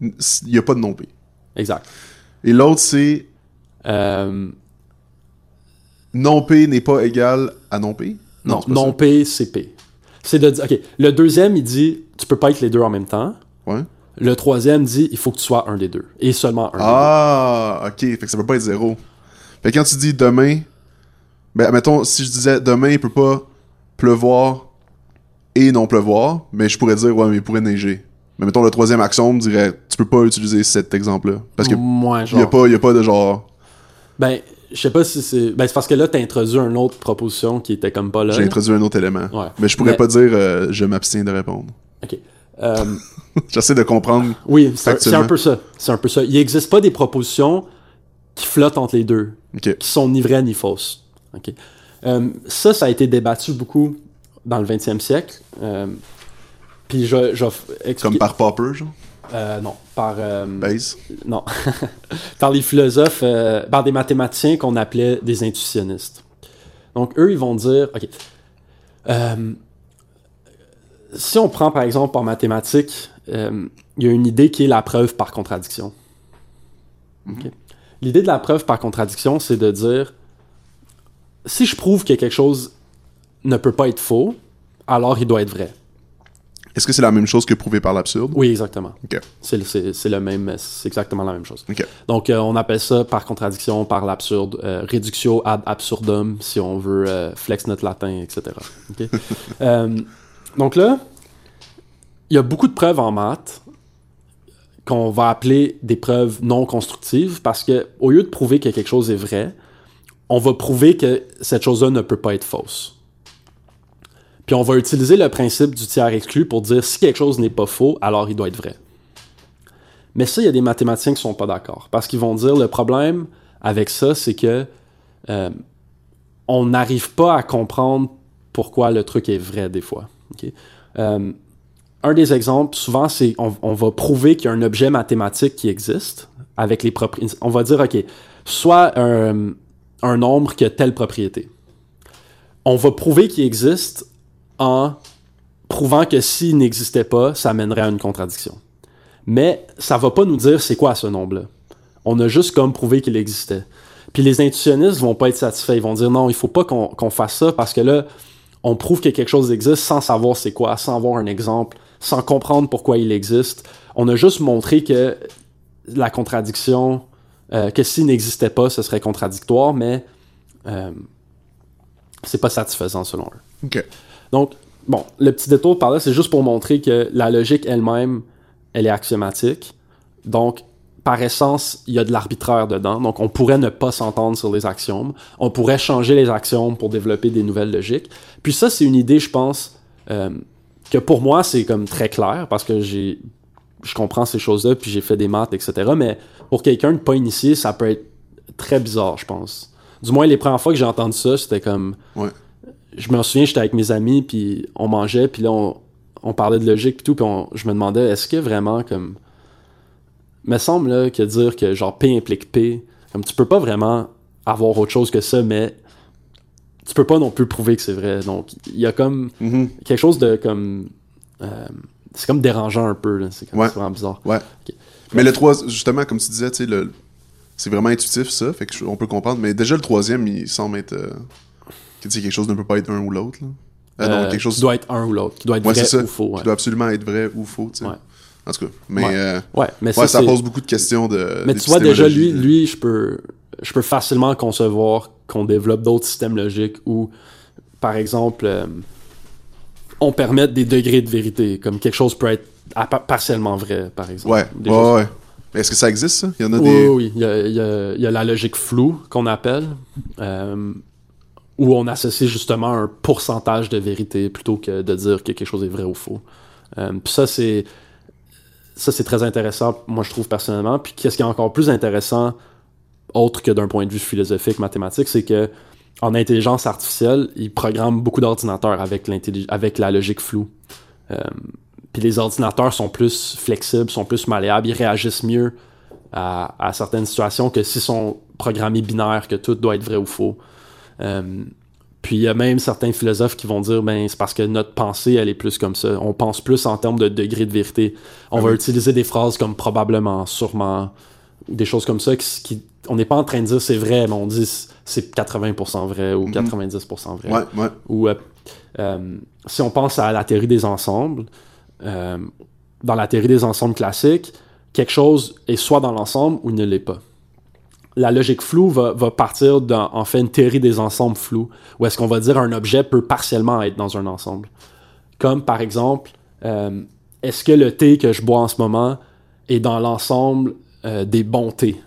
il y a pas de non P. Exact. Et l'autre, c'est Euh, non P n'est pas égal à non P? non, pas non P, c'est P. C'est de dire, ok, le deuxième, il dit, tu peux pas être les deux en même temps. Ouais. Le troisième dit, il faut que tu sois un des deux. Et seulement un Ah, ok. Fait que ça peut pas être zéro. Fait que quand tu dis demain, ben, mettons, si je disais demain, il peut pas pleuvoir et non pleuvoir, mais je pourrais dire, ouais, mais il pourrait neiger. Mais mettons, le troisième axiome dirait, tu peux pas utiliser cet exemple-là. Parce que des deux. Moi, il genre. y a pas, y a pas de genre, Ben, je sais pas si c'est. Ben, c'est parce que là, t'as introduit une autre proposition qui était comme pas là. j'ai introduit un autre élément. Ouais. Mais je pourrais Mais- pas dire, euh, je m'abstiens de répondre. Ok. Euh, J'essaie de comprendre. oui, c'est un- peu ça. C'est un peu ça. Il existe pas des propositions qui flottent entre les deux. Qui sont ni vraies ni fausses. Ok. Euh, ça, ça a été débattu beaucoup dans le 20e siècle. Euh, puis je, je Comme par Popper, genre? Euh, non, par Base. non, par les philosophes, par des mathématiciens qu'on appelait des intuitionnistes. Donc eux, ils vont dire, ok, euh, si on prend par exemple en mathématiques, euh, il y a une idée qui est la preuve par contradiction. Ok. L'idée de la preuve par contradiction, c'est de dire, si je prouve que quelque chose ne peut pas être faux, alors il doit être vrai. Est-ce que c'est la même chose que prouvé par l'absurde? Oui, exactement. C'est le- même, c'est exactement la même chose. Donc, euh, on appelle ça par contradiction, par l'absurde, euh, reductio ad absurdum, si on veut euh, flex notre latin, etc. Donc là, il y a beaucoup de preuves en maths qu'on va appeler des preuves non constructives parce que au lieu de prouver que quelque chose est vrai, on va prouver que cette chose-là ne peut pas être fausse. Puis on va utiliser le principe du tiers exclu pour dire si quelque chose n'est pas faux, alors il doit être vrai. Mais ça, il y a des mathématiciens qui sont pas d'accord. Parce qu'ils vont dire le problème avec ça, c'est que euh, on n'arrive pas à comprendre pourquoi le truc est vrai des fois. Euh, un des exemples, souvent, c'est on, va prouver qu'il y a un objet mathématique qui existe avec les propriétés. On va dire, OK, soit un, un nombre qui a telle propriété. On va prouver qu'il existe en prouvant que s'il n'existait pas, ça mènerait à une contradiction. Mais ça va pas nous dire c'est quoi ce nombre-là. On a juste comme prouvé qu'il existait. Puis les intuitionnistes vont pas être satisfaits. Ils vont dire non, il faut pas qu'on qu'on fasse ça parce que là, on prouve que quelque chose existe sans savoir c'est quoi, sans avoir un exemple, sans comprendre pourquoi il existe. On a juste montré que la contradiction, euh, que s'il n'existait pas, ce serait contradictoire, mais euh, c'est pas satisfaisant selon eux. Ok. Donc, bon, le petit détour par là, c'est juste pour montrer que la logique elle-même, elle est axiomatique. Donc, par essence, il y a de l'arbitraire dedans. Donc, on pourrait ne pas s'entendre sur les axiomes. On pourrait changer les axiomes pour développer des nouvelles logiques. Puis ça, c'est une idée, je pense, Euh, que pour moi, c'est comme très clair parce que j'ai je comprends ces choses-là, puis j'ai fait des maths, etc. Mais pour quelqu'un de pas initié, ça peut être très bizarre, je pense. Du moins, les premières fois que j'ai entendu ça, c'était comme. Ouais. Je me souviens, j'étais avec mes amis, puis on mangeait, puis là, on, on parlait de logique, puis tout, puis on- je me demandais, est-ce que vraiment, comme. Me semble là, que dire que genre P implique P, comme tu peux pas vraiment avoir autre chose que ça, mais tu peux pas non plus prouver que c'est vrai. Donc, il y a comme Mhm. quelque chose de comme. euh, c'est comme dérangeant un peu, là. C'est Ouais. vraiment bizarre. Ouais. Mais le 3, justement, comme tu disais, tu sais, le... c'est vraiment intuitif, ça. Fait que je- on peut comprendre. Mais déjà, le troisième, il semble être. euh, que, quelque chose ne peut pas être un ou l'autre. là. Ah non, Euh, quelque chose qui doit être un ou l'autre, qui doit être Ouais, vrai ça. ou faux. Qui doit absolument être vrai ou faux, tu sais. Ouais. En tout cas. Mais, Ouais. euh, Ouais, mais ouais, ça, pose beaucoup de questions de. Mais tu vois, déjà, lui, lui je, peux, je peux facilement concevoir qu'on développe d'autres systèmes logiques où, par exemple, euh, on permet des degrés de vérité, comme quelque chose peut être partiellement vrai, par exemple. Ouais, Des ouais, choses- ouais. Mais Est-ce que ça existe, ça? Il y en a Oui, des. oui, oui. Il y a, il y a- il y a la logique floue qu'on appelle, euh, où on associe justement un pourcentage de vérité plutôt que de dire que quelque chose est vrai ou faux. Euh, Puis ça, c'est ça c'est très intéressant, moi je trouve personnellement. Puis qu'est-ce qui est encore plus intéressant, autre que d'un point de vue philosophique, mathématique, c'est que en intelligence artificielle, ils programment beaucoup d'ordinateurs avec, avec la logique floue. Euh, puis les ordinateurs sont plus flexibles, sont plus malléables, ils réagissent mieux à, à certaines situations que s'ils sont programmés binaires, que tout doit être vrai ou faux. Euh, puis il y a même certains philosophes qui vont dire ben c'est parce que notre pensée elle est plus comme ça. On pense plus en termes de degré de vérité. On Ah va oui. utiliser des phrases comme probablement, sûrement, ou des choses comme ça qui, qui- on n'est pas en train de dire c'est vrai, mais on dit c'est 80% vrai ou Mhm. 90% vrai. Ouais, ouais. Ou euh, euh, si on pense à la théorie des ensembles, euh, dans la théorie des ensembles classiques, quelque chose est soit dans l'ensemble ou ne l'est pas. La logique floue va, partir d'un en fait une théorie des ensembles flous, où est-ce qu'on va dire un objet peut partiellement être dans un ensemble. Comme par exemple, euh, est-ce que le thé que je bois en ce moment est dans l'ensemble euh, des bons thés?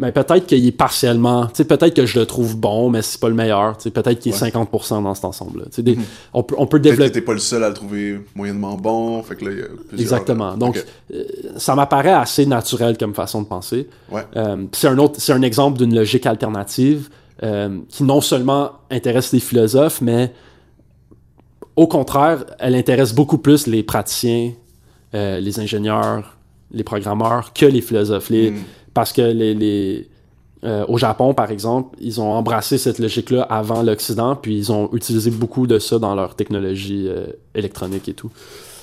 Mais peut-être qu'il est partiellement, tu sais, peut-être que je le trouve bon, mais c'est pas le meilleur, tu sais, peut-être qu'il est Ouais. 50% dans cet ensemble-là. Tu sais, des- Mhm. on, peut, on peut Peut-être que développer. t'es pas le seul à le trouver moyennement bon. Fait que là, il y a plusieurs. Exactement. Donc, ok. euh, ça m'apparaît assez naturel comme façon de penser. Ouais. Euh, c'est un autre, c'est un exemple d'une logique alternative euh, qui non seulement intéresse les philosophes, mais au contraire, elle intéresse beaucoup plus les praticiens, euh, les ingénieurs, les programmeurs que les philosophes. Les, Mm. Parce que les, les euh, au Japon, par exemple, ils ont embrassé cette logique-là avant l'Occident, puis ils ont utilisé beaucoup de ça dans leur technologie euh, électronique et tout.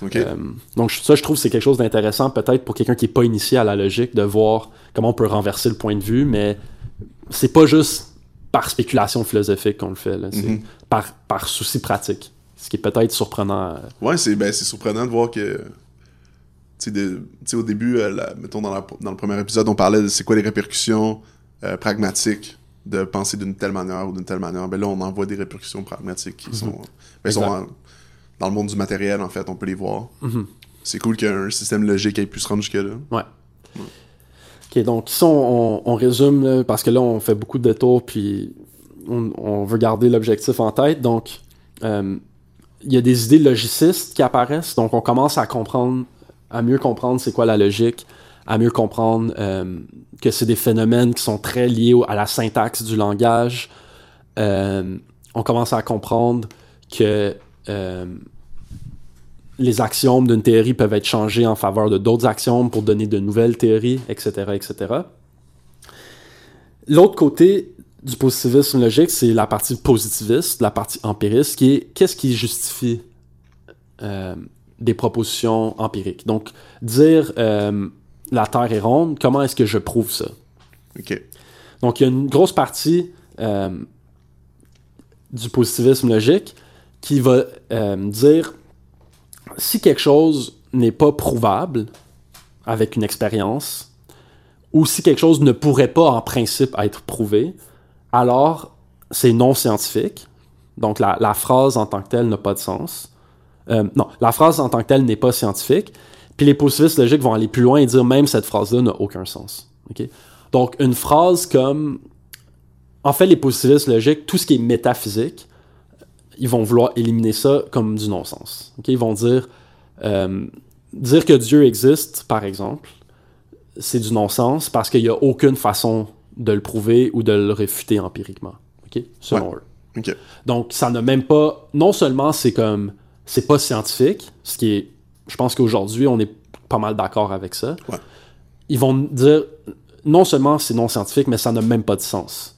Euh, donc ça, je trouve que c'est quelque chose d'intéressant peut-être pour quelqu'un qui est pas initié à la logique de voir comment on peut renverser le point de vue, mais c'est pas juste par spéculation philosophique qu'on le fait, c'est Mhm. par, par souci pratique. Ce qui est peut-être surprenant. Ouais, c'est ben, c'est surprenant de voir que. Tu sais, au début, euh, la- mettons dans, la- dans le premier épisode, on parlait de c'est quoi les répercussions euh, pragmatiques de penser d'une telle manière ou d'une telle manière. Ben là, on en voit des répercussions pragmatiques qui sont, ben, sont en- dans le monde du matériel, en fait, on peut les voir. Mhm. C'est cool qu'un système logique ait pu se rendre jusque-là. Ok, donc ici on, on- résume, là, parce que là on fait beaucoup de détours, puis on, on veut garder l'objectif en tête. Donc, euh, il y a des idées logicistes qui apparaissent, donc on commence à comprendre, à mieux comprendre c'est quoi la logique, à mieux comprendre euh, que c'est des phénomènes qui sont très liés à la syntaxe du langage. Euh, on commence à comprendre que euh, les axiomes d'une théorie peuvent être changés en faveur de d'autres axiomes pour donner de nouvelles théories, etc., etc. L'autre côté du positivisme logique, c'est la partie positiviste, la partie empiriste, qui est qu'est-ce qui justifie des propositions empiriques. Donc, dire euh, la Terre est ronde, comment est-ce que je prouve ça? Ok. Donc, il y a une grosse partie euh, du positivisme logique qui va euh, dire si quelque chose n'est pas prouvable avec une expérience, ou si quelque chose ne pourrait pas en principe être prouvé, alors c'est non scientifique. Donc la, la phrase en tant que telle n'a pas de sens. Euh, non, la phrase en tant que telle n'est pas scientifique. Puis les positivistes logiques vont aller plus loin et dire même cette phrase-là n'a aucun sens. Donc une phrase comme... En fait, les positivistes logiques, tout ce qui est métaphysique, ils vont vouloir éliminer ça comme du non-sens. ok? Ils vont dire, euh, dire que Dieu existe, par exemple, c'est du non-sens parce qu'il n'y a aucune façon de le prouver ou de le réfuter empiriquement. ok? Selon eux. Donc, ça n'a même pas. Non seulement c'est comme. C'est pas scientifique, ce qui est. Je pense qu'aujourd'hui, on est pas mal d'accord avec ça. Ouais. Ils vont dire. Non seulement c'est non scientifique, mais ça n'a même pas de sens.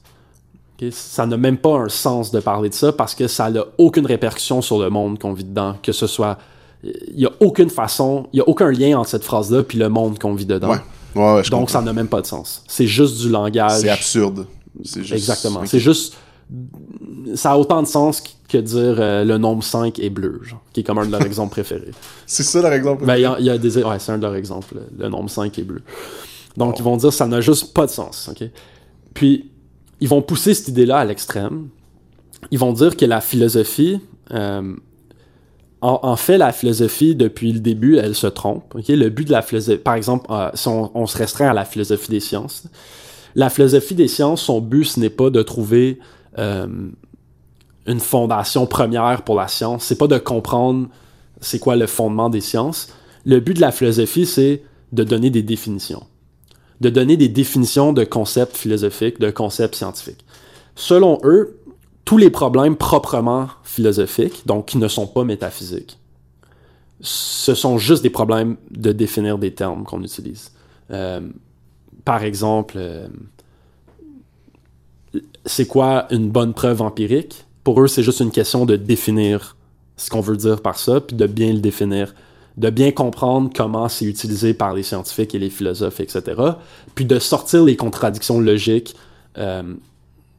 Ça n'a même pas un sens de parler de ça parce que ça n'a aucune répercussion sur le monde qu'on vit dedans. Que ce soit. Il n'y a aucune façon. Il n'y a aucun lien entre cette phrase-là puis le monde qu'on vit dedans. Ouais. Ouais, ouais, je Donc, comprends. ça n'a même pas de sens. C'est juste du langage. C'est absurde. Juste... Exactement. C'est juste. Ça a autant de sens que dire euh, le nombre 5 est bleu, genre, qui est comme un de leurs exemples préférés. C'est ça leur exemple. Ben, il y, a- il y a des. Ouais, c'est un de leurs exemples. Le nombre 5 est bleu. Donc, ils vont dire ça n'a juste pas de sens. ok? Puis, ils vont pousser cette idée-là à l'extrême. Ils vont dire que la philosophie. euh, en, en fait, la philosophie, depuis le début, elle se trompe. ok? Le but de la philosophie. Par exemple, euh, si on, on se restreint à la philosophie des sciences, la philosophie des sciences, son but, ce n'est pas de trouver une fondation première pour la science. C'est pas de comprendre c'est quoi le fondement des sciences. Le but de la philosophie, c'est de donner des définitions. De donner des définitions de concepts philosophiques, de concepts scientifiques. Selon eux, tous les problèmes proprement philosophiques, donc qui ne sont pas métaphysiques, ce sont juste des problèmes de définir des termes qu'on utilise. Euh, par exemple, euh, c'est quoi une bonne preuve empirique? Pour eux, c'est juste une question de définir ce qu'on veut dire par ça, puis de bien le définir, de bien comprendre comment c'est utilisé par les scientifiques et les philosophes, etc. Puis de sortir les contradictions logiques euh,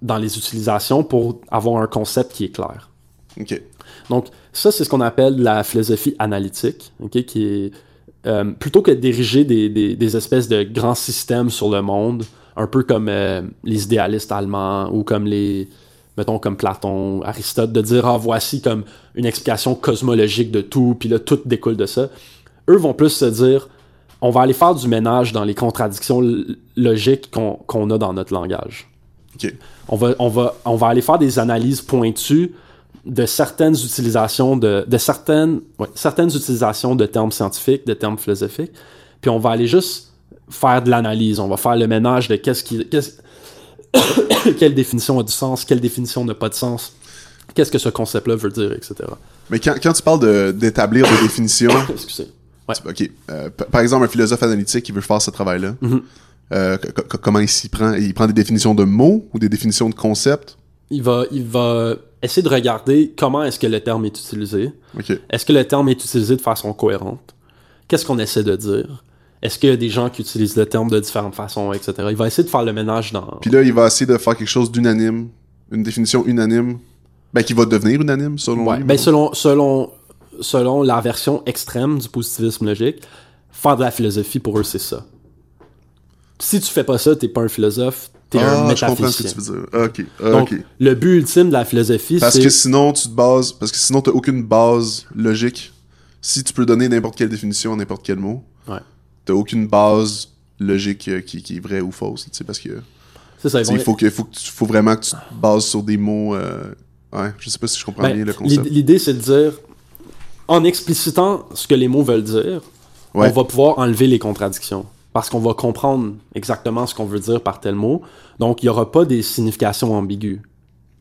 dans les utilisations pour avoir un concept qui est clair. Ok. Donc, ça, c'est ce qu'on appelle la philosophie analytique, qui est euh, plutôt que des, des- des espèces de grands systèmes sur le monde, un peu comme euh, les idéalistes allemands ou comme les, mettons, comme Platon, Aristote, de dire, ah, voici comme une explication cosmologique de tout, puis là, tout découle de ça. Eux vont plus se dire, on va aller faire du ménage dans les contradictions logiques qu'on a dans notre langage. On va, on, va, on va aller faire des analyses pointues de certaines utilisations de, de certaines, ouais, certaines utilisations de termes scientifiques, de termes philosophiques, puis on va aller juste faire de l'analyse, on va faire le ménage de qu'est-ce qui, quelle définition a du sens, quelle définition n'a pas de sens, qu'est-ce que ce concept-là veut dire, etc. Mais quand, quand tu parles de- d'établir des définitions, Excusez. Ouais. ok. euh, par exemple, un philosophe analytique qui veut faire ce travail-là, Mhm. euh, comment il s'y prend? Il prend des définitions de mots ou des définitions de concepts? Il va, il va essayer de regarder comment est-ce que le terme est utilisé. Est-ce que le terme est utilisé de façon cohérente? Qu'est-ce qu'on essaie de dire? Est-ce qu'il y a des gens qui utilisent le terme de différentes façons, etc.? Il va essayer de faire le ménage dans... Puis là, il va essayer de faire quelque chose d'unanime, une définition unanime, ben qui va devenir unanime selon Ouais, lui. ben selon, selon, selon la version extrême du positivisme logique, faire de la philosophie, pour eux, c'est ça. Si tu fais pas ça, t'es pas un philosophe, t'es un ah, je comprends ce que métaphysicien. tu veux dire. Ah, Ok. Ah, Donc, ok. le but ultime de la philosophie, Parce c'est... que sinon, tu te bases. Parce que sinon, t'as aucune base logique. Si tu peux donner n'importe quelle définition à n'importe quel mot, Ouais. T'as aucune base logique euh, qui, qui est vraie ou fausse. Tu sais, parce que. C'est ça, Il faut, que, faut, que tu- faut vraiment que tu te bases sur des mots. euh, Ouais, je sais pas si je comprends Ben, bien le concept. l'id- L'idée, c'est de dire, en explicitant ce que les mots veulent dire, Ouais. on va pouvoir enlever les contradictions. Parce qu'on va comprendre exactement ce qu'on veut dire par tel mot. Donc, il n'y aura pas des significations ambiguës.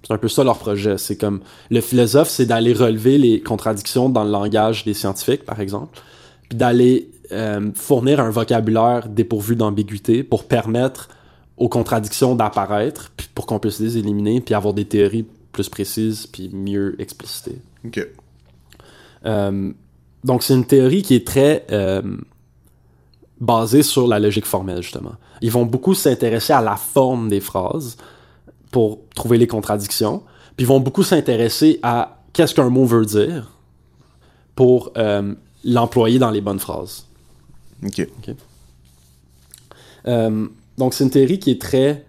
C'est un peu ça leur projet. C'est comme le philosophe, c'est d'aller relever les contradictions dans le langage des scientifiques, par exemple, puis d'aller euh, fournir un vocabulaire dépourvu d'ambiguïté pour permettre aux contradictions d'apparaître, puis pour qu'on puisse les éliminer, puis avoir des théories plus précises, puis mieux explicitées. Ok. Euh, donc, c'est une théorie qui est très euh, basée sur la logique formelle, justement. Ils vont beaucoup s'intéresser à la forme des phrases pour trouver les contradictions, puis ils vont beaucoup s'intéresser à qu'est-ce qu'un mot veut dire pour l'employer dans les bonnes phrases. Ok. Euh, donc, c'est une théorie qui est très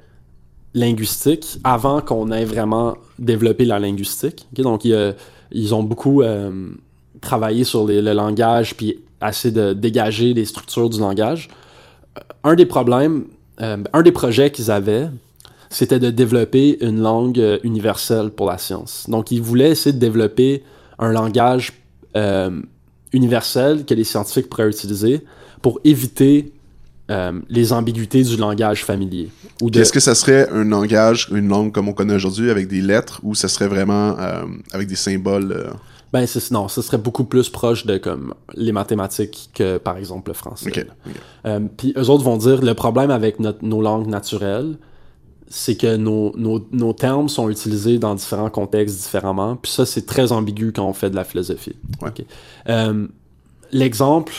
linguistique avant qu'on ait vraiment développé la linguistique. Donc, ils ont beaucoup euh, travaillé sur le langage puis essayé de dégager les structures du langage. Un des problèmes, euh, un des projets qu'ils avaient, c'était de développer une langue universelle pour la science. Donc, il voulait essayer de développer un langage universel que les scientifiques pourraient utiliser pour éviter euh, les ambiguïtés du langage familier. Ou de... Est-ce que ça serait un langage, une langue comme on connaît aujourd'hui avec des lettres ou ça serait vraiment euh, avec des symboles euh? Ben non, ce serait beaucoup plus proche de comme les mathématiques que par exemple le français. Okay. Puis eux autres vont dire le problème avec notre, nos langues naturelles, c'est que nos, nos, nos, termes sont utilisés dans différents contextes différemment. Puis ça c'est très ambigu quand on fait de la philosophie. Ouais. Okay. L'exemple,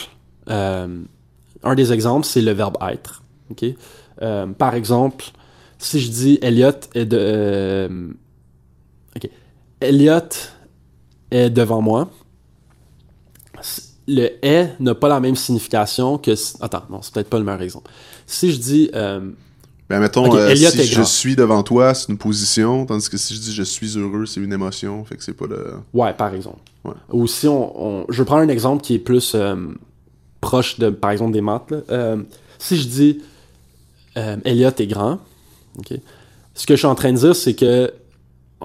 un des exemples, c'est le verbe être. Okay? Euh, par exemple, si je dis Elliot est de. Euh, ok. Elliot est devant moi. Le est n'a pas la même signification que. Attends, non, c'est peut-être pas le meilleur exemple. Si je dis. Euh, ben, mettons, okay, euh, si je suis devant toi, c'est une position, tandis que si je dis je suis heureux, c'est une émotion, fait que c'est pas le... Ouais, par exemple. Ouais. Ou si on, on, Je prends un exemple qui est plus euh, proche de, par exemple, des maths. Euh, si je dis euh, Elliot est grand, ce que je suis en train de dire, c'est que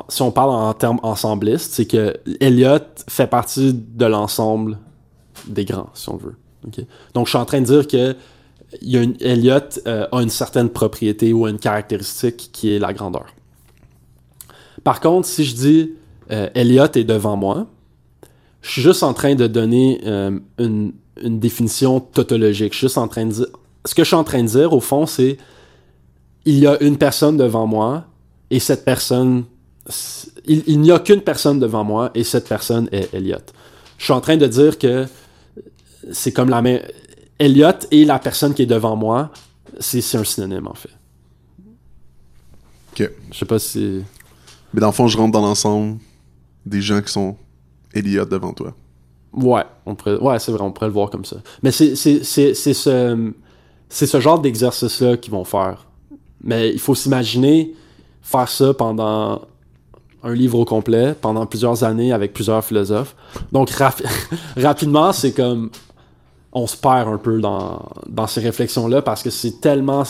si on parle en termes ensemblistes, c'est que Elliot fait partie de l'ensemble des grands, si on veut. Donc, je suis en train de dire que y a une, Elliot euh, a une certaine propriété ou une caractéristique qui est la grandeur. Par contre, si je dis euh, Elliot est devant moi, je suis juste en train de donner une, une, définition tautologique. Je suis juste en train de dire. Ce que je suis en train de dire, au fond, c'est il y a une personne devant moi et cette personne. Il, il n'y a qu'une personne devant moi et cette personne est Elliot. Je suis en train de dire que c'est comme la même. Elliot et la personne qui est devant moi, c'est un synonyme en fait. Ok. Je sais pas si. Mais dans le fond, je rentre dans l'ensemble des gens qui sont Elliot devant toi. Ouais, on pourrait, ouais, c'est vrai, on pourrait le voir comme ça. Mais c'est ce, genre d'exercice-là qu'ils vont faire. Mais il faut s'imaginer faire ça pendant un livre au complet, pendant plusieurs années avec plusieurs philosophes. Donc rapi rapidement, c'est comme on se perd un peu dans, dans ces réflexions-là parce que c'est tellement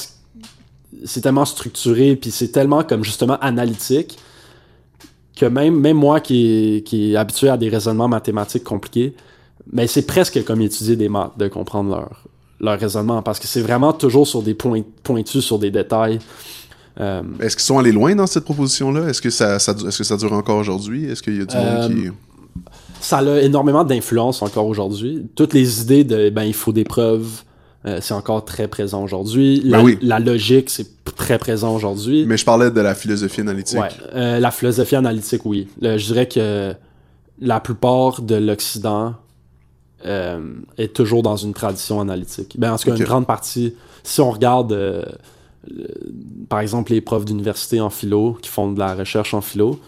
c'est tellement structuré puis c'est tellement comme justement analytique que même, même moi qui qui est habitué à des raisonnements mathématiques compliqués, mais c'est presque comme étudier des maths de comprendre leur, leur raisonnement parce que c'est vraiment toujours sur des points pointus, sur des détails. Euh, est-ce qu'ils sont allés loin dans cette proposition-là? Est-ce que ça, ça, est-ce que ça dure encore aujourd'hui? Est-ce qu'il y a du euh, monde qui ça a énormément d'influence encore aujourd'hui. Toutes les idées de ben il faut des preuves, euh, c'est encore très présent aujourd'hui. La, ben oui. la, logique, c'est très présent aujourd'hui. Mais je parlais de la philosophie analytique. Ouais, euh, la philosophie analytique, oui. Le, je dirais que la plupart de l'Occident euh, est toujours dans une tradition analytique. Ben, en tout cas, okay. une grande partie. Si on regarde, euh, par exemple, les profs d'université en philo qui font de la recherche en philo,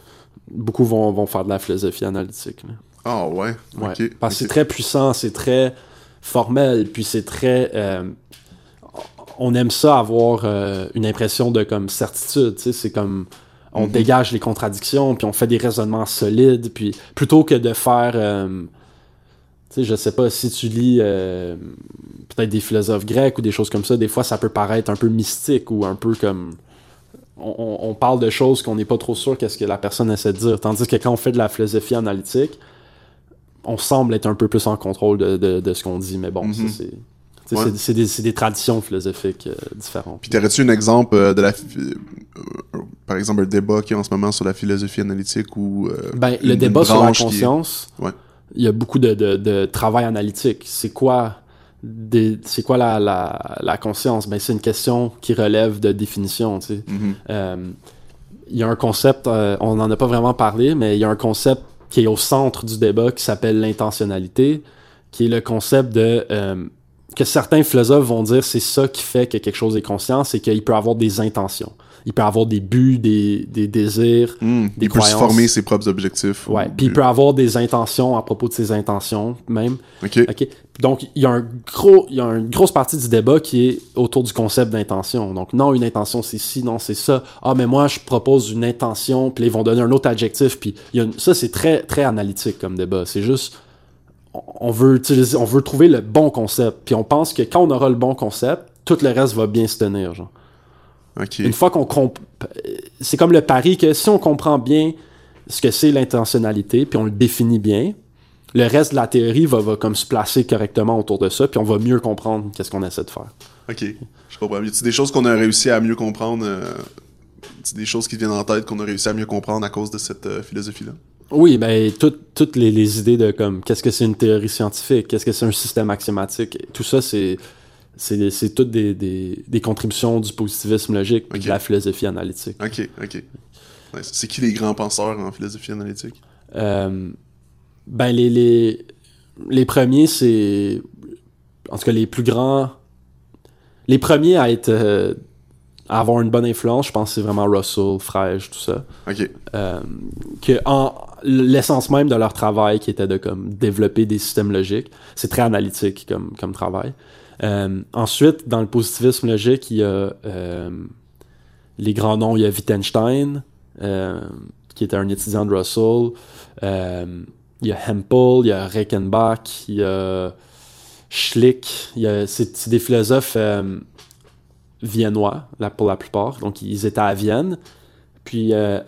beaucoup vont, vont faire de la philosophie analytique. Ah oh, ouais. ouais. Okay. Parce que okay. c'est très puissant, c'est très formel, puis c'est très. Euh, on aime ça avoir euh, une impression de comme certitude, tu sais, c'est comme on mm -hmm. dégage les contradictions, puis on fait des raisonnements solides, puis plutôt que de faire, euh, tu sais, je sais pas si tu lis euh, peut-être des philosophes grecs ou des choses comme ça, des fois ça peut paraître un peu mystique ou un peu comme on, on parle de choses qu'on n'est pas trop sûr qu'est-ce que la personne essaie de dire, tandis que quand on fait de la philosophie analytique on semble être un peu plus en contrôle de, de, de ce qu'on dit, mais bon, mm -hmm. c'est. Ouais. C'est des, des, traditions philosophiques euh, différentes. Puis t'aurais-tu un exemple euh, de la, euh, par exemple un débat qui est en ce moment sur la philosophie analytique ou ben, le débat sur la conscience. Est... Ouais. Il y a beaucoup de, de, de travail analytique. C'est quoi c'est quoi la, la, la conscience? Ben c'est une question qui relève de définition. Tu sais. Mm -hmm. euh, il y a un concept, on n'en a pas vraiment parlé, mais il y a un concept qui est au centre du débat, qui s'appelle l'intentionnalité, qui est le concept de euh, que certains philosophes vont dire c'est ça qui fait que quelque chose est conscient, c'est qu'il peut avoir des intentions. Il peut avoir des buts, des, des désirs, mmh, des il croyances. peut se former ses propres objectifs. Ouais. Puis il peut avoir des intentions à propos de ses intentions même. OK. okay. Donc il y a un gros, il y a une grosse partie du débat qui est autour du concept d'intention. Donc non, une intention c'est ci, non c'est ça. Ah mais moi je propose une intention, puis ils vont donner un autre adjectif. Puis il y a une... ça c'est très très analytique comme débat. C'est juste on veut utiliser, on veut trouver le bon concept. Puis on pense que quand on aura le bon concept, tout le reste va bien se tenir, genre. Une fois qu'on comp... C'est comme le pari que si on comprend bien ce que c'est l'intentionnalité, puis on le définit bien, le reste de la théorie va, va comme se placer correctement autour de ça, puis on va mieux comprendre qu'est-ce qu'on essaie de faire. Ok, je comprends. Y a des choses qu'on a réussi à mieux comprendre euh, des choses qui viennent en tête qu'on a réussi à mieux comprendre à cause de cette euh, philosophie-là? Oui, ben tout- toutes les, les idées de comme qu'est-ce que c'est une théorie scientifique, qu'est-ce que c'est un système axiomatique, tout ça c'est c'est c'est toutes des, des, des contributions du positivisme logique de la philosophie analytique. Ok, ok. Nice. C'est qui les grands penseurs en philosophie analytique? Euh, ben les, les les premiers c'est en tout cas les plus grands les premiers à être euh, à avoir une bonne influence, je pense que c'est vraiment Russell, Frege, tout ça. Ok, Euh, que en l'essence même de leur travail qui était de comme développer des systèmes logiques c'est très analytique comme comme travail Euh, ensuite dans le positivisme logique il y a euh, les grands noms il y a Wittgenstein euh, qui était un étudiant de Russell. Il y a Hempel il y a Reichenbach il y a Schlick il c'est des philosophes viennois là, pour la plupart. Donc ils étaient à Vienne. Puis euh,